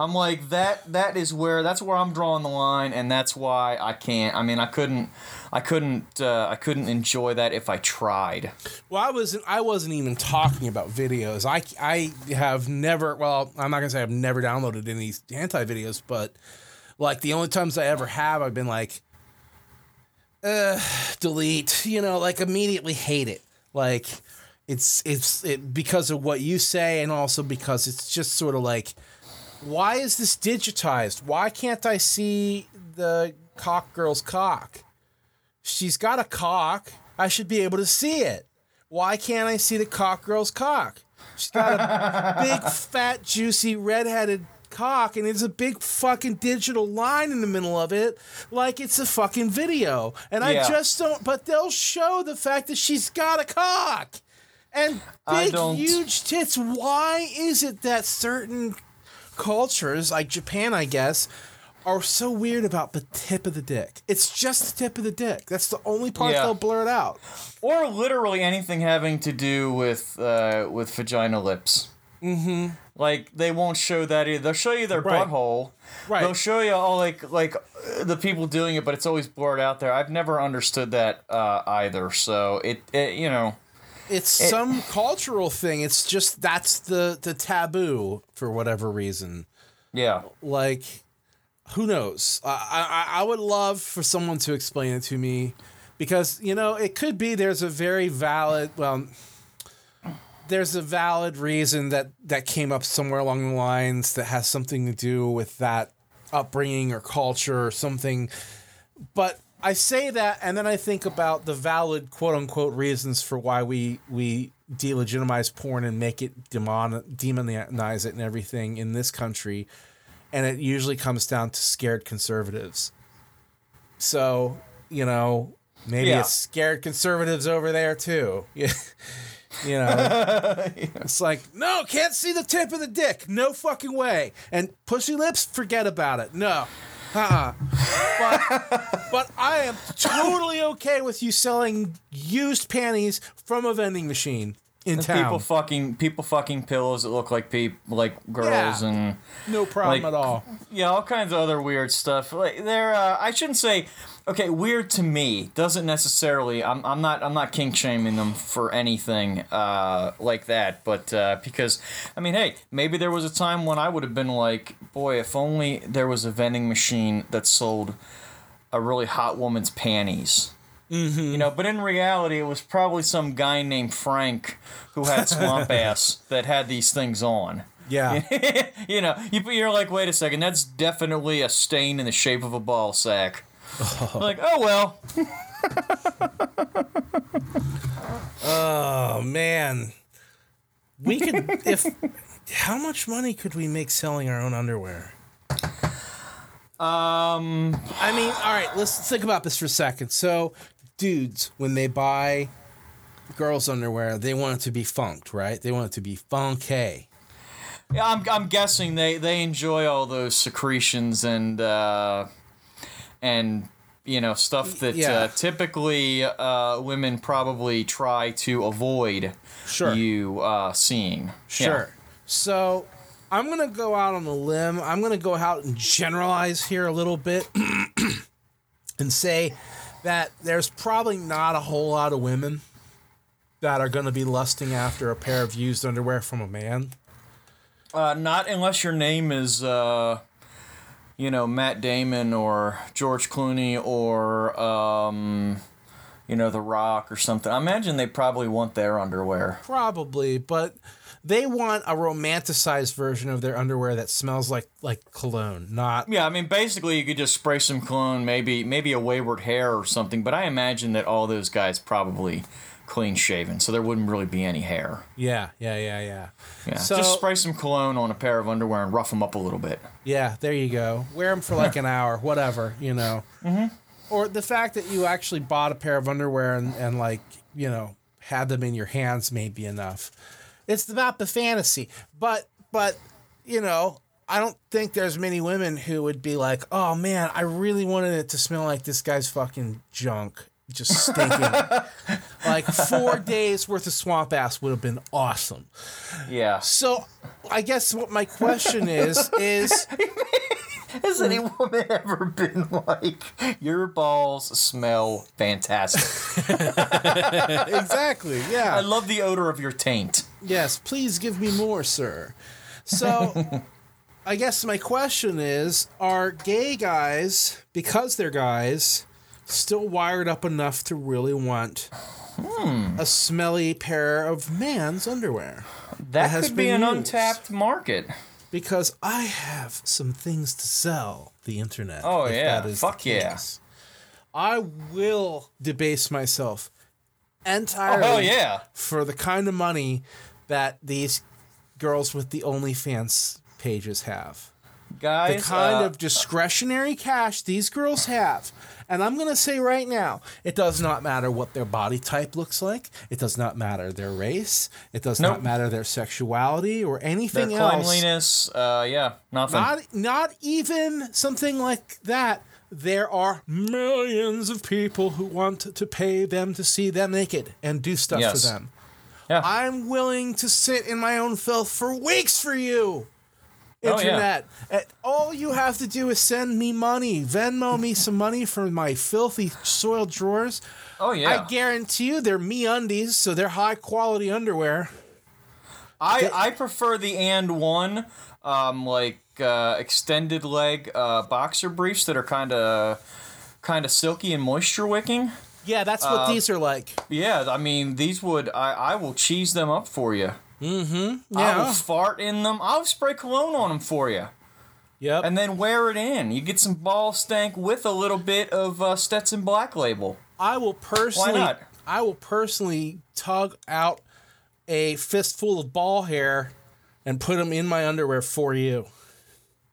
C: I'm like that that is where that's where I'm drawing the line and that's why I can't I mean I couldn't I couldn't uh, I couldn't enjoy that if I tried.
A: Well, I wasn't. I wasn't even talking about videos. I I have never. Well, I'm not gonna say I've never downloaded any hentai videos, but like the only times I ever have, I've been like, uh, delete. You know, like immediately hate it. Like it's it's it because of what you say, and also because it's just sort of like, why is this digitized? Why can't I see the cock girl's cock? She's got a cock. I should be able to see it. Why can't I see the cock girl's cock? She's got a [LAUGHS] big, fat, juicy, redheaded cock, and it's a big fucking digital line in the middle of it, like it's a fucking video. And I just don't. But they'll show the fact that she's got a cock and big, huge tits. Why is it that certain cultures, like Japan, I guess, are so weird about the tip of the dick? It's just the tip of the dick. That's the only part
C: Yeah.
A: they'll blur it out.
C: or literally anything having to do with uh, with vagina lips. Mm-hmm. Like they won't show that either. They'll show you their
A: Right.
C: butthole.
A: Right.
C: They'll show you all like like uh, the people doing it, but it's always blurred out there. I've never understood that uh, either. So it, it you know
A: It's some cultural thing. It's just that's the the taboo for whatever reason.
C: yeah
A: Like, who knows? I I, I would love for someone to explain it to me, because you know it could be there's a very valid well. There's a valid reason that that came up somewhere along the lines that has something to do with that upbringing or culture or something. But I say that, and then I think about the valid quote unquote reasons for why we we delegitimize porn and make it demon demonize it and everything in this country, and it usually comes down to scared conservatives. So you know, maybe
C: Yeah.
A: it's scared conservatives over there too. Yeah. [LAUGHS] You know, [LAUGHS] it's like, no, can't see the tip of the dick. No fucking way. And pussy lips, forget about it. No. Uh-uh. But, [LAUGHS] but I am totally okay with you selling used panties from a vending machine in town.
C: people fucking people fucking pillows that look like peop like girls
A: Yeah.
C: and
A: no problem
C: like-
A: at all.
C: yeah all kinds of other weird stuff. Like they're uh, I shouldn't say okay weird to me doesn't necessarily I'm I'm not I'm not kink shaming them for anything uh, like that, but uh, because I mean hey maybe there was a time when I would have been like boy if only there was a vending machine that sold a really hot woman's panties. You know, but in reality, it was probably some guy named Frank who had swamp [LAUGHS] ass that had these things on.
A: Yeah. [LAUGHS]
C: you know, you, you're like, wait a second, that's definitely a stain in the shape of a ball sack. [LAUGHS] like, oh well. [LAUGHS]
A: Oh man. We could if how much money could we make selling our own underwear?
C: Um,
A: I mean, all right, let's think about this for a second. So, dudes, when they buy girls' underwear, they want it to be funked, right? They want it to be funky.
C: yeah, I'm, I'm guessing they, they enjoy all those secretions and uh, and you know stuff that
A: Yeah.
C: uh, typically uh, women probably try to avoid
A: Sure.
C: you uh, seeing.
A: Sure. So, I'm going to go out on a limb. I'm going to go out and generalize here a little bit [CLEARS THROAT] and say that there's probably not a whole lot of women that are going to be lusting after a pair of used underwear from a man.
C: Uh, not unless your name is, uh, you know, Matt Damon or George Clooney or, um, you know, The Rock or something. I imagine they probably want their underwear.
A: Probably, but they want a romanticized version of their underwear that smells like like cologne, not
C: Yeah, I mean, basically, you could just spray some cologne, maybe maybe a wayward hair or something. But I imagine that all those guys probably clean shaven, so there wouldn't really be any hair.
A: yeah, yeah, yeah, yeah.
C: Yeah,
A: So-
C: just spray some cologne on a pair of underwear and rough them up a little bit.
A: Yeah, there you go. Wear them for like an hour, whatever, you know. Mm-hmm. Or the fact that you actually bought a pair of underwear and, and like, you know, had them in your hands may be enough. It's about the fantasy. But, but, you know, I don't think there's many women who would be like, oh man, I really wanted it to smell like this guy's fucking junk. Just stinking. [LAUGHS] like four days worth of swamp ass would have been awesome.
C: Yeah.
A: So I guess what my question is [LAUGHS] is
C: Has any woman ever been like, your balls smell fantastic? [LAUGHS]
A: exactly. Yeah.
C: I love the odor of your taint.
A: Yes. Please give me more, sir. So, I guess my question is: Are gay guys, because they're guys, still wired up enough to really want a smelly pair of man's underwear?
C: That
A: has
C: could be an
A: used.
C: untapped market.
A: Because I have some things to sell the internet.
C: Oh,
A: if
C: yeah.
A: that
C: Fuck yeah.
A: case. I will debase myself entirely.
C: Oh yeah.
A: for the kind of money that these girls with the OnlyFans pages have.
C: Guys,
A: The kind
C: uh,
A: of discretionary cash these girls have. And I'm going to say right now, it does not matter what their body type looks like. It does not matter their race. It does
C: Nope.
A: not matter their sexuality or
C: their
A: anything else.
C: cleanliness, uh, yeah, nothing.
A: Not not even something like that. There are millions of people who want to pay them to see them naked and do stuff
C: Yes.
A: for them.
C: yeah.
A: I'm willing to sit in my own filth for weeks for you.
C: Oh, yeah.
A: Internet. All you have to do is send me money. Venmo me [LAUGHS] some money for my filthy soiled drawers.
C: oh yeah.
A: I guarantee you they're MeUndies, so they're high quality underwear.
C: I, I prefer the AND1, um, like uh, extended leg uh, boxer briefs that are kind of kind of silky and moisture wicking.
A: Yeah, that's
C: Uh,
A: what these are like.
C: Yeah, I mean these would I, I will cheese them up for you. I will fart in them. I'll spray cologne on them for you,
A: Yep.
C: and then wear it in. You get some ball stank with a little bit of uh, Stetson Black Label.
A: I will personally Why
C: not?
A: I will personally tug out a fistful of ball hair and put them in my underwear for you.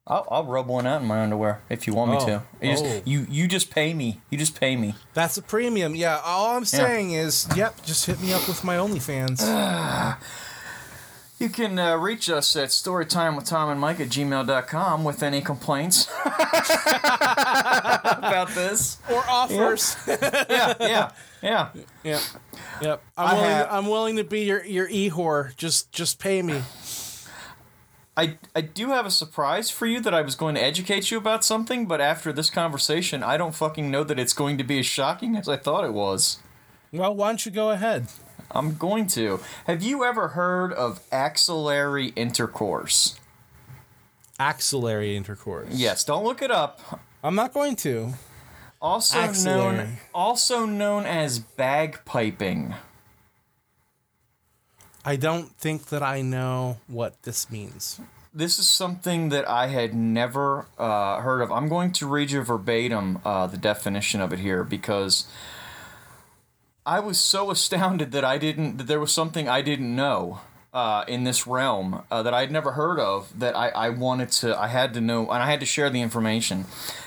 C: I'll, I'll rub one out in my underwear if you want me
A: Oh.
C: to. You, just,
A: Oh.
C: you you just pay me. You just pay me.
A: That's a premium. Yeah, all I'm saying is, yep, just hit me up with my OnlyFans. [SIGHS] [SIGHS] [SIGHS]
C: You can uh, reach us at storytimewithtomandmike at gmail.com with any complaints [LAUGHS] about this.
A: or offers.
C: Yeah, yeah, yeah.
A: Yep. Yep. I'm
C: I
A: willing
C: have-
A: I'm willing to be your your e whore. Just just pay me.
C: I, I do have a surprise for you that I was going to educate you about something, but after this conversation, I don't fucking know that it's going to be as shocking as I thought it was.
A: Well, why don't you go ahead?
C: I'm going to. Have you ever heard of axillary intercourse?
A: Axillary intercourse.
C: Yes, don't look it up.
A: I'm not going to.
C: Also
A: Axillary.
C: known also known as bagpiping.
A: I don't think that I know what this means.
C: This is something that I had never uh, heard of. I'm going to read you verbatim uh, the definition of it here because I was so astounded that I didn't that there was something I didn't know uh, in this realm uh, that I'd never heard of that I, I wanted to I had to know and I had to share the information.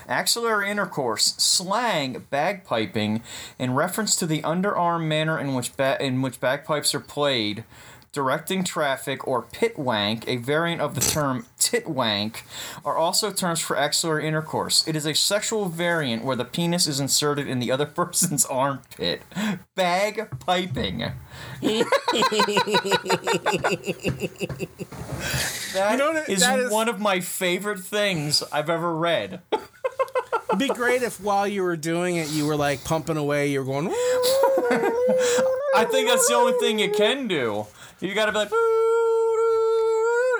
C: Axillary intercourse, slang, bagpiping, in reference to the underarm manner in which ba- in which bagpipes are played, directing traffic, or pit wank, a variant of the term tit wank, are also terms for axillary intercourse. It is a sexual variant where the penis is inserted in the other [LAUGHS] person's armpit. Bagpiping. [LAUGHS] That
A: know that-
C: is
A: that is-
C: one of my favorite things I've ever read.
A: It'd be great if while you were doing it, you were like pumping away. You were going. [LAUGHS]
C: I think that's the only thing you can do. You gotta be like,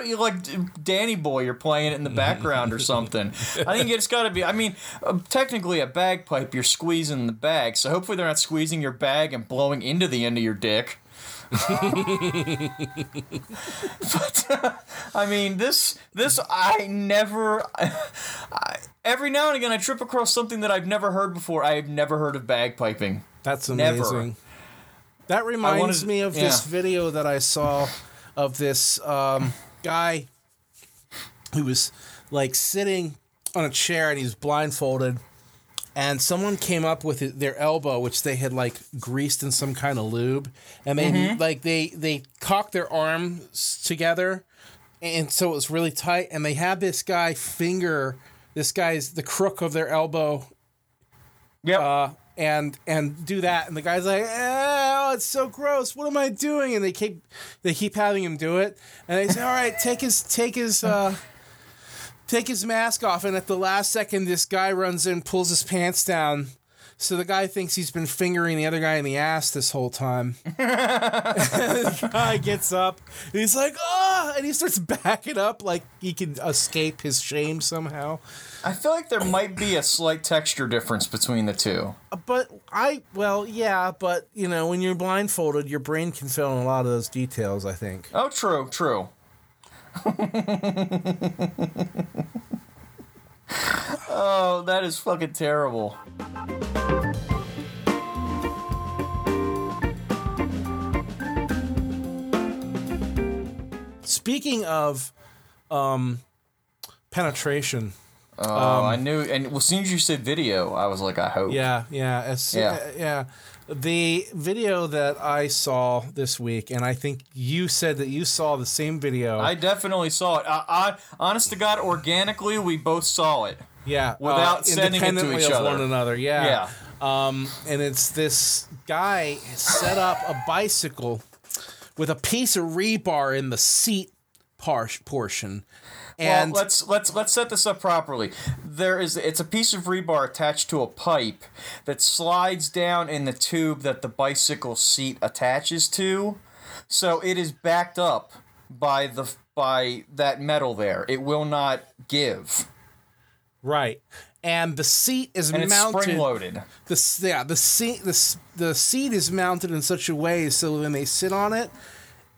C: you like Danny Boy. You're playing it in the background or something. I think it's got to be. I mean, technically a bagpipe. You're squeezing the bag, so hopefully they're not squeezing your bag and blowing into the end of your dick. but uh, I mean, this this I never. I, every now and again, I trip across something that I've never heard before. I've never heard of bagpiping.
A: That's amazing. Never. That reminds
C: wanted-
A: me of this video that I saw of this um, guy who was like sitting on a chair and he's blindfolded. And someone came up with their elbow, which they had like greased in some kind of lube, and they
C: Mm-hmm.
A: like they they cocked their arms together, and so it was really tight. And they had this guy finger this guy's the crook of their elbow
C: Yep.
A: uh, and and do that, and the guy's like, "Oh, it's so gross. What am I doing?" And they keep they keep having him do it, and they say, "All right, take his take his uh, take his mask off." And at the last second, this guy runs in, pulls his pants down. So the guy thinks he's been fingering the other guy in the ass this whole time. [LAUGHS] [LAUGHS] the guy gets up, and he's like, "Oh!" and he starts backing up like he can escape his shame somehow.
C: I feel like there might be a slight texture difference between the two.
A: But I, well, yeah, but you know, when you're blindfolded, your brain can fill in a lot of those details. I think.
C: Oh, true, true. [LAUGHS] oh, that is fucking terrible.
A: Speaking of, um, penetration.
C: Oh, I knew. And well, as soon as you said video, I was like, I hope.
A: Yeah, yeah, as,
C: Yeah.
A: yeah, yeah. The video that I saw this week, and I think you said that you saw the same video.
C: I definitely saw it. I, I, honest to God, organically, we both saw it.
A: yeah,
C: without
A: uh,
C: sending it to each
A: of
C: other.
A: one another. Yeah.
C: Yeah.
A: Um, and it's this guy set up a bicycle with a piece of rebar in the seat par- portion. And
C: well, let's let's let's set this up properly. There is it's a piece of rebar attached to a pipe that slides down in the tube that the bicycle seat attaches to. So it is backed up by the by that metal there. It will not give.
A: right. And the seat is
C: And it's
A: mounted.
C: spring loaded.
A: The yeah, the seat the the seat is mounted in such a way so when they sit on it,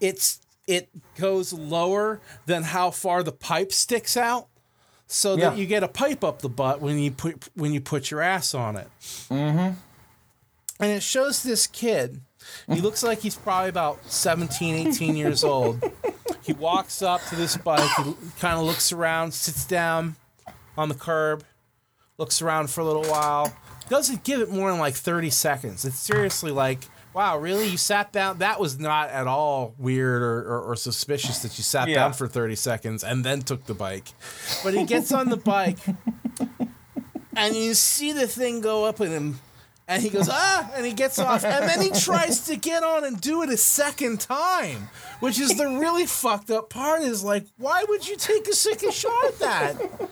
A: it's it goes lower than how far the pipe sticks out, so that
C: Yeah.
A: you get a pipe up the butt when you put when you put your ass on it. Mm-hmm. And it shows this kid. He looks like he's probably about 17, 18 years old. He walks up to this bike, he kind of looks around, sits down on the curb, looks around for a little while. Doesn't give it more than like 30 seconds. It's seriously like, wow, really? You sat down? That was not at all weird or, or, or suspicious that you sat
C: Yeah.
A: down for 30 seconds and then took the bike. But he gets on the bike [LAUGHS] and you see the thing go up in him. And he goes, ah, and he gets off. And then he tries to get on and do it a second time, which is the really fucked up part is like, why would you take a second shot at that?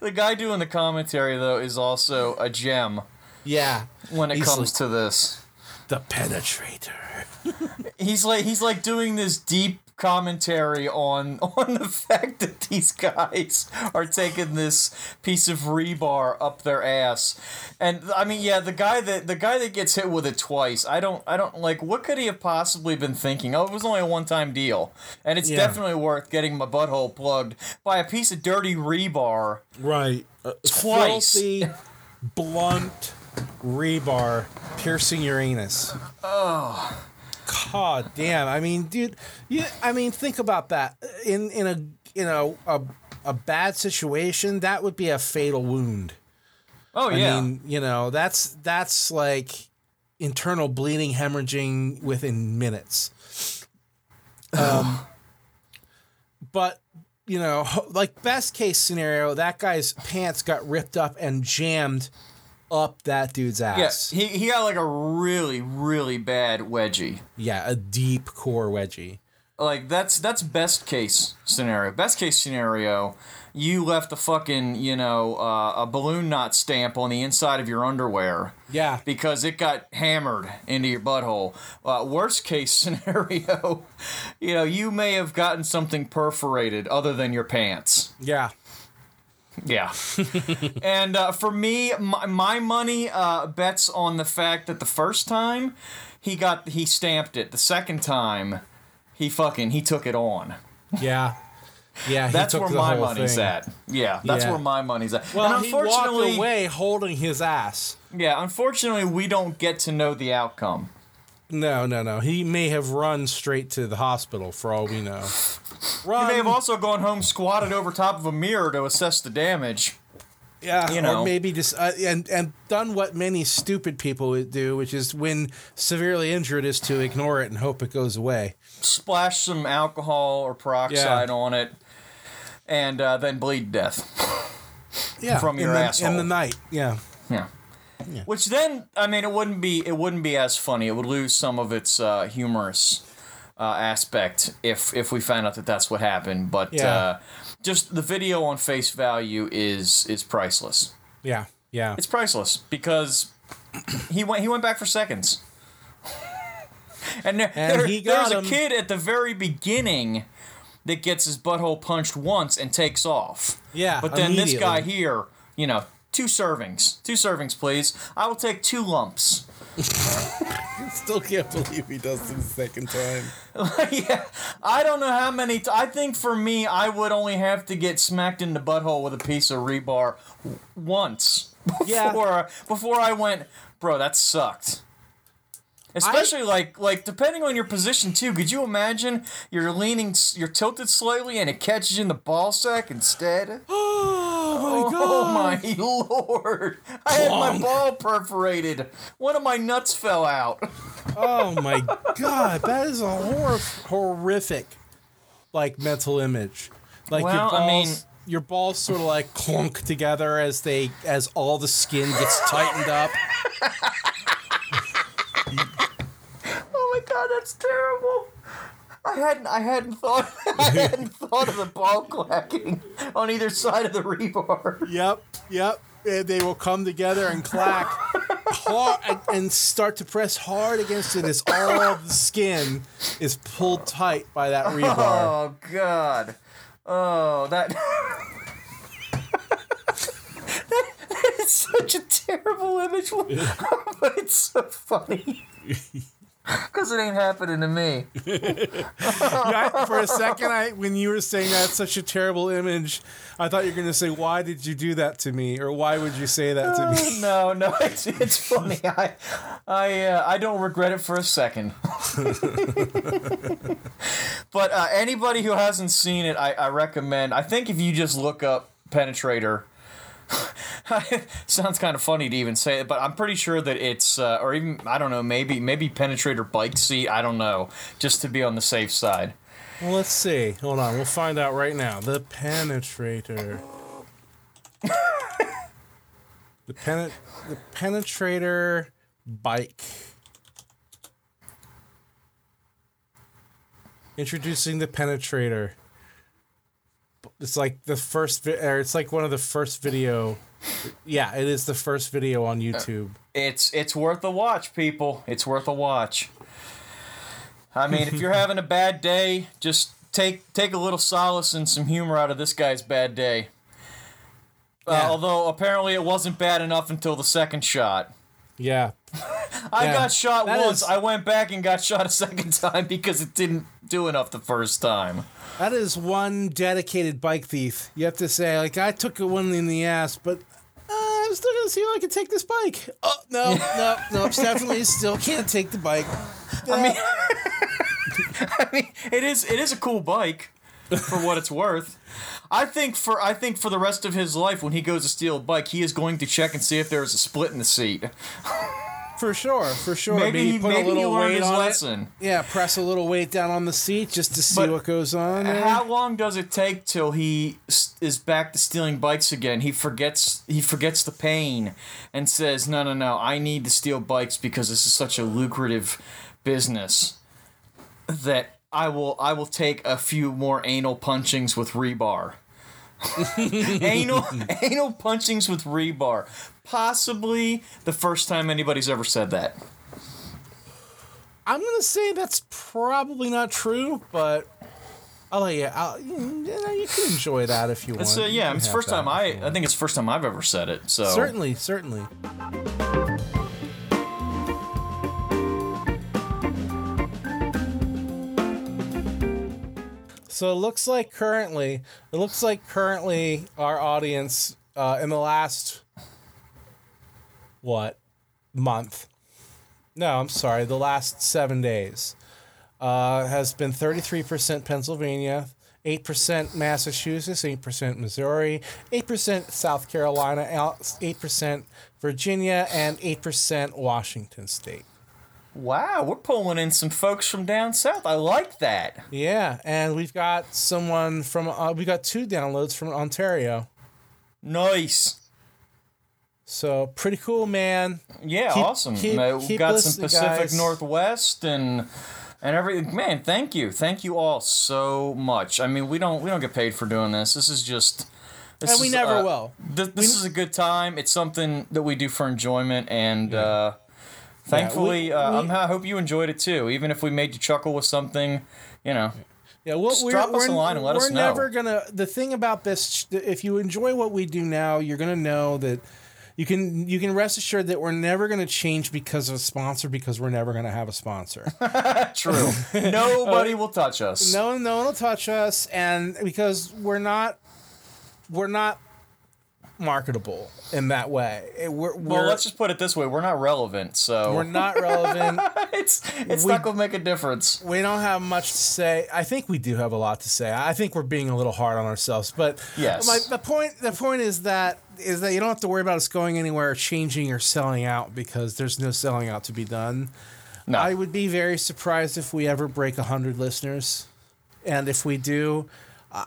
C: The guy doing the commentary though is also a gem
A: Yeah.
C: when it
A: He's
C: comes
A: like-
C: to this.
A: The penetrator. [LAUGHS]
C: He's like he's like doing this deep commentary on [LAUGHS] on the fact that these guys are taking this piece of rebar up their ass. And I mean, yeah, the guy that the guy that gets hit with it twice, I don't I don't like what could he have possibly been thinking? Oh, it was only a one-time deal. And it's
A: Yeah.
C: definitely worth getting my butthole plugged by a piece of dirty rebar.
A: Right. Uh,
C: Twice.
A: Filthy, [LAUGHS] blunt rebar piercing your anus. Oh. God damn. I mean, dude, you, I mean, think about that. In in a you know a a bad situation, that would be a fatal wound.
C: Oh yeah.
A: I
C: yeah.
A: mean, you know, that's that's like internal bleeding, hemorrhaging within minutes. Um, but you know, like best case scenario, that guy's pants got ripped up and jammed up that dude's ass.
C: yeah, he, he got like a really, really bad wedgie.
A: Yeah, a deep core wedgie.
C: like that's that's best case scenario. Best case scenario, you left a fucking you know uh, a balloon knot stamp on the inside of your underwear
A: Yeah.
C: because it got hammered into your butthole. Uh, worst case [LAUGHS] scenario, you know you may have gotten something perforated other than your pants.
A: Yeah.
C: Yeah. [LAUGHS] and uh, for me, my, my money uh, bets on the fact that the first time he got he stamped it. The second time, he fucking he took it on.
A: Yeah. Yeah. he
C: That's where my money's
A: thing.
C: at. Yeah, that's
A: Yeah.
C: where my money's at.
A: Well,
C: and
A: he walked away holding his ass.
C: yeah, unfortunately, we don't get to know the outcome.
A: No, no, no. He may have run straight to the hospital for all we know. Run.
C: may have also gone home, squatted over top of a mirror to assess the damage.
A: yeah,
C: you know.
A: or maybe just uh, and and done what many stupid people would do, which is when severely injured, is to ignore it and hope it goes away.
C: Splash some alcohol or peroxide on it, and uh, then bleed to death.
A: Yeah,
C: From
A: in
C: your
A: the,
C: asshole.
A: in the night. Yeah,
C: Yeah. Which then, I mean, it wouldn't be it wouldn't be as funny. It would lose some of its uh, humorous uh, aspect if if we found out that that's what happened. But
A: Yeah.
C: uh, just the video on face value is is priceless.
A: yeah, yeah.
C: It's priceless because he went he went back for seconds. [LAUGHS] And, there,
A: And
C: there- there's a kid at the very beginning that gets his butthole punched once and takes off.
A: Yeah,
C: But then this guy here, you know, two servings. Two servings, please. I will take two lumps. [LAUGHS]
A: Still can't believe he does it the second time. [LAUGHS]
C: yeah. I don't know how many. T- I think for me, I would only have to get smacked in the butthole with a piece of rebar w- once [LAUGHS]
A: Yeah.
C: before before I went, bro, that sucked. Especially like like depending on your position too. Could you imagine you're leaning, you're tilted slightly, and it catches you in the ball sack instead? [GASPS] [LAUGHS]
A: Oh my
C: Oh my lord! I had my ball perforated. One of my nuts fell out. [LAUGHS]
A: Oh my god! That is a hor- horrific, like mental image. Like your
C: Well,
A: balls,
C: I mean-
A: your balls sort of like clunk together as they as all the skin gets tightened up. [LAUGHS]
C: Oh my god, that's terrible. I hadn't I hadn't thought [LAUGHS] I hadn't thought of the ball clacking on either side of the rebar.
A: Yep, yep. And they will come together and clack hard and, and start to press hard against it as all of the skin is pulled tight by that oh, rebar.
C: Oh god. Oh that [LAUGHS] That is such a terrible image, [LAUGHS] but it's so funny. [LAUGHS] Because it ain't happening to me. [LAUGHS]
A: Yeah, I- for a second, I when you were saying that's such a terrible image, I thought you were going to say, "Why did you do that to me?" or "Why would you say that to me?"
C: No, no, [LAUGHS] it's, it's funny. I, I, uh, I don't regret it for a second. but uh, anybody who hasn't seen it, I, I recommend. I think if you just look up Penetrator, [LAUGHS] sounds kind of funny to even say it, but I'm pretty sure that it's, uh, or even I don't know, maybe maybe Penetrator bike seat. I don't know, just to be on the safe side.
A: Well, let's see. Hold on, we'll find out right now. The penetrator. [LAUGHS] the penet the penetrator bike. Introducing the penetrator. It's like the first vi- it's like one of the first video. Yeah, it is the first video on YouTube.
C: It's it's worth a watch, people. It's worth a watch. I mean, if you're [LAUGHS] having a bad day, just take take a little solace and some humor out of this guy's bad day. Uh,
A: Yeah.
C: although apparently it wasn't bad enough until the second shot.
A: Yeah.
C: I
A: Yeah,
C: got shot once.
A: is-
C: I went back and got [LAUGHS] shot a second time because it didn't do enough the first time.
A: That is one dedicated bike thief. You have to say, like, I took a one in the ass, but uh, I'm still gonna see if I can take this bike. Oh no, [LAUGHS] no, no! definitely still can't take the bike.
C: I mean, [LAUGHS] I mean, it is it is a cool bike for what it's worth. I think for I think for the rest of his life, when he goes to steal a bike, he is going to check and see if there is a split in the seat.
A: For sure, for sure.
C: Maybe he,
A: put
C: maybe
A: a little weight on
C: lesson.
A: it. Yeah, press a little weight down on the seat just to see
C: But
A: what goes on. there.
C: How long does it take till he is back to stealing bikes again? He forgets he forgets the pain and says, "No, no, no! I need to steal bikes because this is such a lucrative business that I will I will take a few more anal punchings with rebar. [LAUGHS] anal [LAUGHS] anal punchings with rebar. Possibly the first time anybody's ever said that.
A: I'm gonna say that's probably not true, but I'll let you. I'll, you, know, you can enjoy that if you want.
C: It's uh, yeah, it's the first time I I think it's the first time I've ever said it. So
A: certainly, certainly. So it looks like currently, it looks like currently our audience uh, in the last what month? No, I'm sorry, the last seven days uh, has been 33% Pennsylvania, 8% Massachusetts, 8% Missouri, 8% South Carolina, 8% Virginia, and 8% Washington State.
C: Wow, we're pulling in some folks from down south. I like that.
A: Yeah, and we've got someone from, uh, we got two downloads from Ontario.
C: Nice.
A: So pretty cool, man.
C: Yeah,
A: Keep-
C: awesome.
A: keep-
C: we
A: keep
C: got some Pacific
A: guys.
C: Northwest and and everything. Man, thank you, thank you all so much. I mean, we don't we don't get paid for doing this. This is just. This
A: And we
C: is,
A: never
C: uh,
A: will.
C: Th- this is a good time. It's something that we do for enjoyment, and uh, thankfully,
A: we-
C: uh,
A: we-
C: I hope you enjoyed it too. Even if we made you chuckle with something, you know.
A: Yeah, well,
C: Just
A: we're,
C: drop us
A: we're,
C: a line and let
A: we're never gonna. The thing about this, if you enjoy what we do now, you're gonna know that you can you can rest assured that we're never gonna change because of a sponsor because we're never gonna have a sponsor. [LAUGHS]
C: True. [LAUGHS] Nobody will touch us.
A: no, no one will touch us, and because we're not we're not marketable in that way. We're
C: Well,
A: we're,
C: let's just put it this way: we're not relevant, so
A: we're not relevant. [LAUGHS]
C: it's it's
A: we-
C: not gonna make a difference.
A: we don't have much to say. I think we do have a lot to say. I think we're being a little hard on ourselves, but
C: Yes.
A: my, the point the point is that is that you don't have to worry about us going anywhere, or changing or selling out because there's no selling out to be done.
C: No,
A: I would be very surprised if we ever break hundred listeners, and if we do,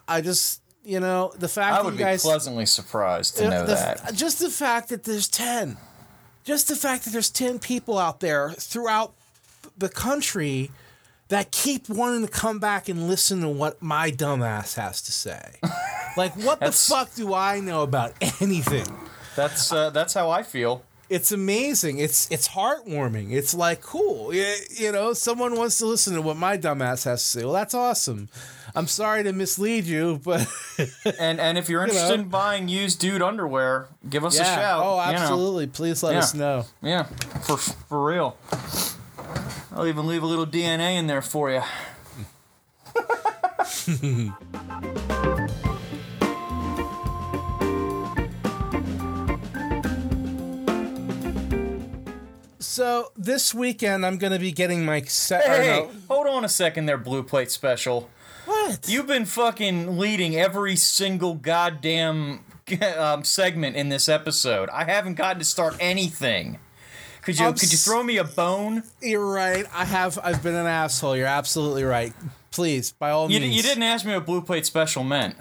A: I, just you know the fact
C: I
A: that
C: would
A: you
C: be
A: guys
C: pleasantly surprised to know
A: the-
C: that.
A: just the fact that there's 10 just the fact that there's 10 people out there throughout the country that keep wanting to come back and listen to what my dumbass has to say [LAUGHS] like what the fuck do i know about anything
C: That's uh, that's how I feel.
A: it's amazing it's it's heartwarming it's like cool you, you know someone wants to listen to what my dumbass has to say well that's awesome i'm sorry to mislead you but [LAUGHS]
C: And and if you're interested
A: know.
C: in buying used dude underwear, give us a
A: yeah
C: shout.
A: oh
C: you know.
A: absolutely please let
C: Yeah.
A: us know
C: Yeah, for for real. I'll even leave a little DNA in there for you.
A: So this weekend I'm gonna be getting my set.
C: Hey,
A: no-
C: hold on a second there, Blue Plate Special.
A: what?
C: You've been fucking leading every single goddamn [LAUGHS] um, segment in this episode. I haven't gotten to start anything. Could you
A: I'm
C: could you throw me a bone?
A: You're right. I have. I've been an asshole. You're absolutely right. Please, by all
C: You,
A: means.
C: you didn't ask me what Blue Plate Special meant.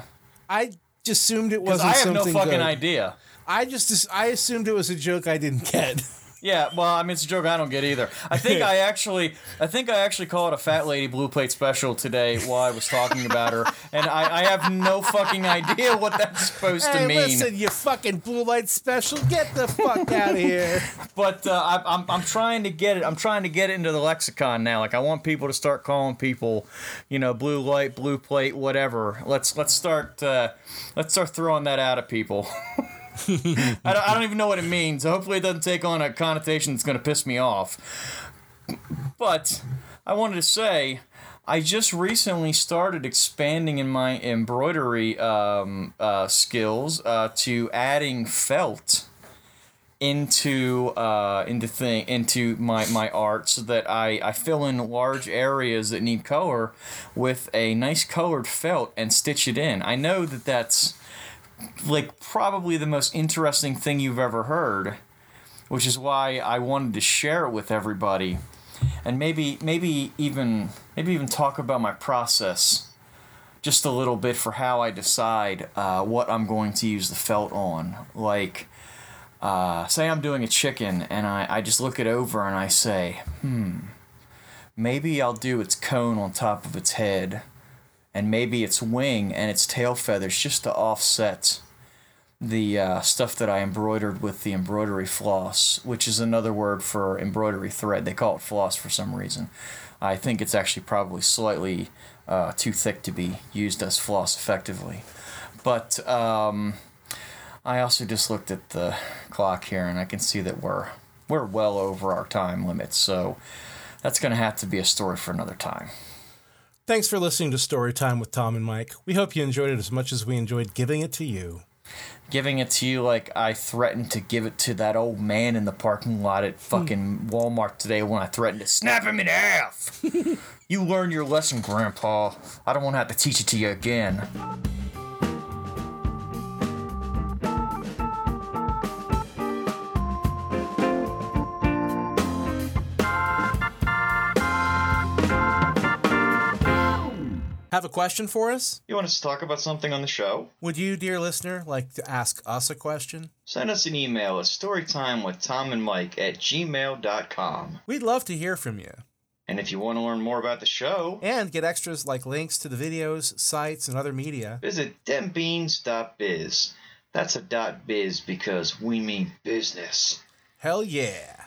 A: I just assumed it wasn't
C: I have no fucking
A: good.
C: idea.
A: I just. I assumed it was a joke I didn't get. [LAUGHS]
C: Yeah, well, I mean, it's a joke I don't get either. I think [LAUGHS] I actually, I think I actually called a fat lady blue plate special today while I was talking about her, and I, I have no fucking idea what that's supposed
A: hey,
C: to mean.
A: listen, you fucking blue light special. Get the fuck out of here. [LAUGHS]
C: But uh, I, I'm, I'm trying to get it. I'm trying to get it into the lexicon now. Like I want people to start calling people, you know, blue light, blue plate, whatever. Let's let's start uh, let's start throwing that out at people. [LAUGHS] [LAUGHS] I, don't, I don't even know what it means. Hopefully, it doesn't take on a connotation that's going to piss me off. But I wanted to say, I just recently started expanding in my embroidery um, uh, skills uh, to adding felt into uh, into thing into my, my art so that I, I fill in large areas that need color with a nice colored felt and stitch it in. I know that that's like probably the most interesting thing you've ever heard, which is why I wanted to share it with everybody, and maybe maybe even maybe even talk about my process just a little bit for how I decide uh, what I'm going to use the felt on. Like, uh, say I'm doing a chicken and I, I just look it over and I say, hmm, maybe I'll do its cone on top of its head, and maybe its wing and its tail feathers just to offset the uh, stuff that I embroidered with the embroidery floss, which is another word for embroidery thread. They call it floss for some reason. I think it's actually probably slightly uh, too thick to be used as floss effectively. But um, I also just looked at the clock here, and I can see that we're we're well over our time limit. So that's going to have to be a story for another time.
A: Thanks for listening to Storytime with Tom and Mike. We hope you enjoyed it as much as we enjoyed giving it to you.
C: Giving it to you like I threatened to give it to that old man in the parking lot at hmm. fucking Walmart today when I threatened to snap him in half. [LAUGHS] you learned your lesson, Grandpa. I don't want to have to teach it to you again.
A: Have a question for us?
D: You want us to talk about something on the show?
A: Would you, dear listener, like to ask us a question?
D: Send us an email at storytimewithtomandmike at gmail.com.
A: We'd love to hear from you.
D: And if you want to learn more about the show,
A: And get extras like links to the videos, sites, and other media.
D: visit dembeans.biz. That's a dot biz because we mean business.
A: Hell yeah.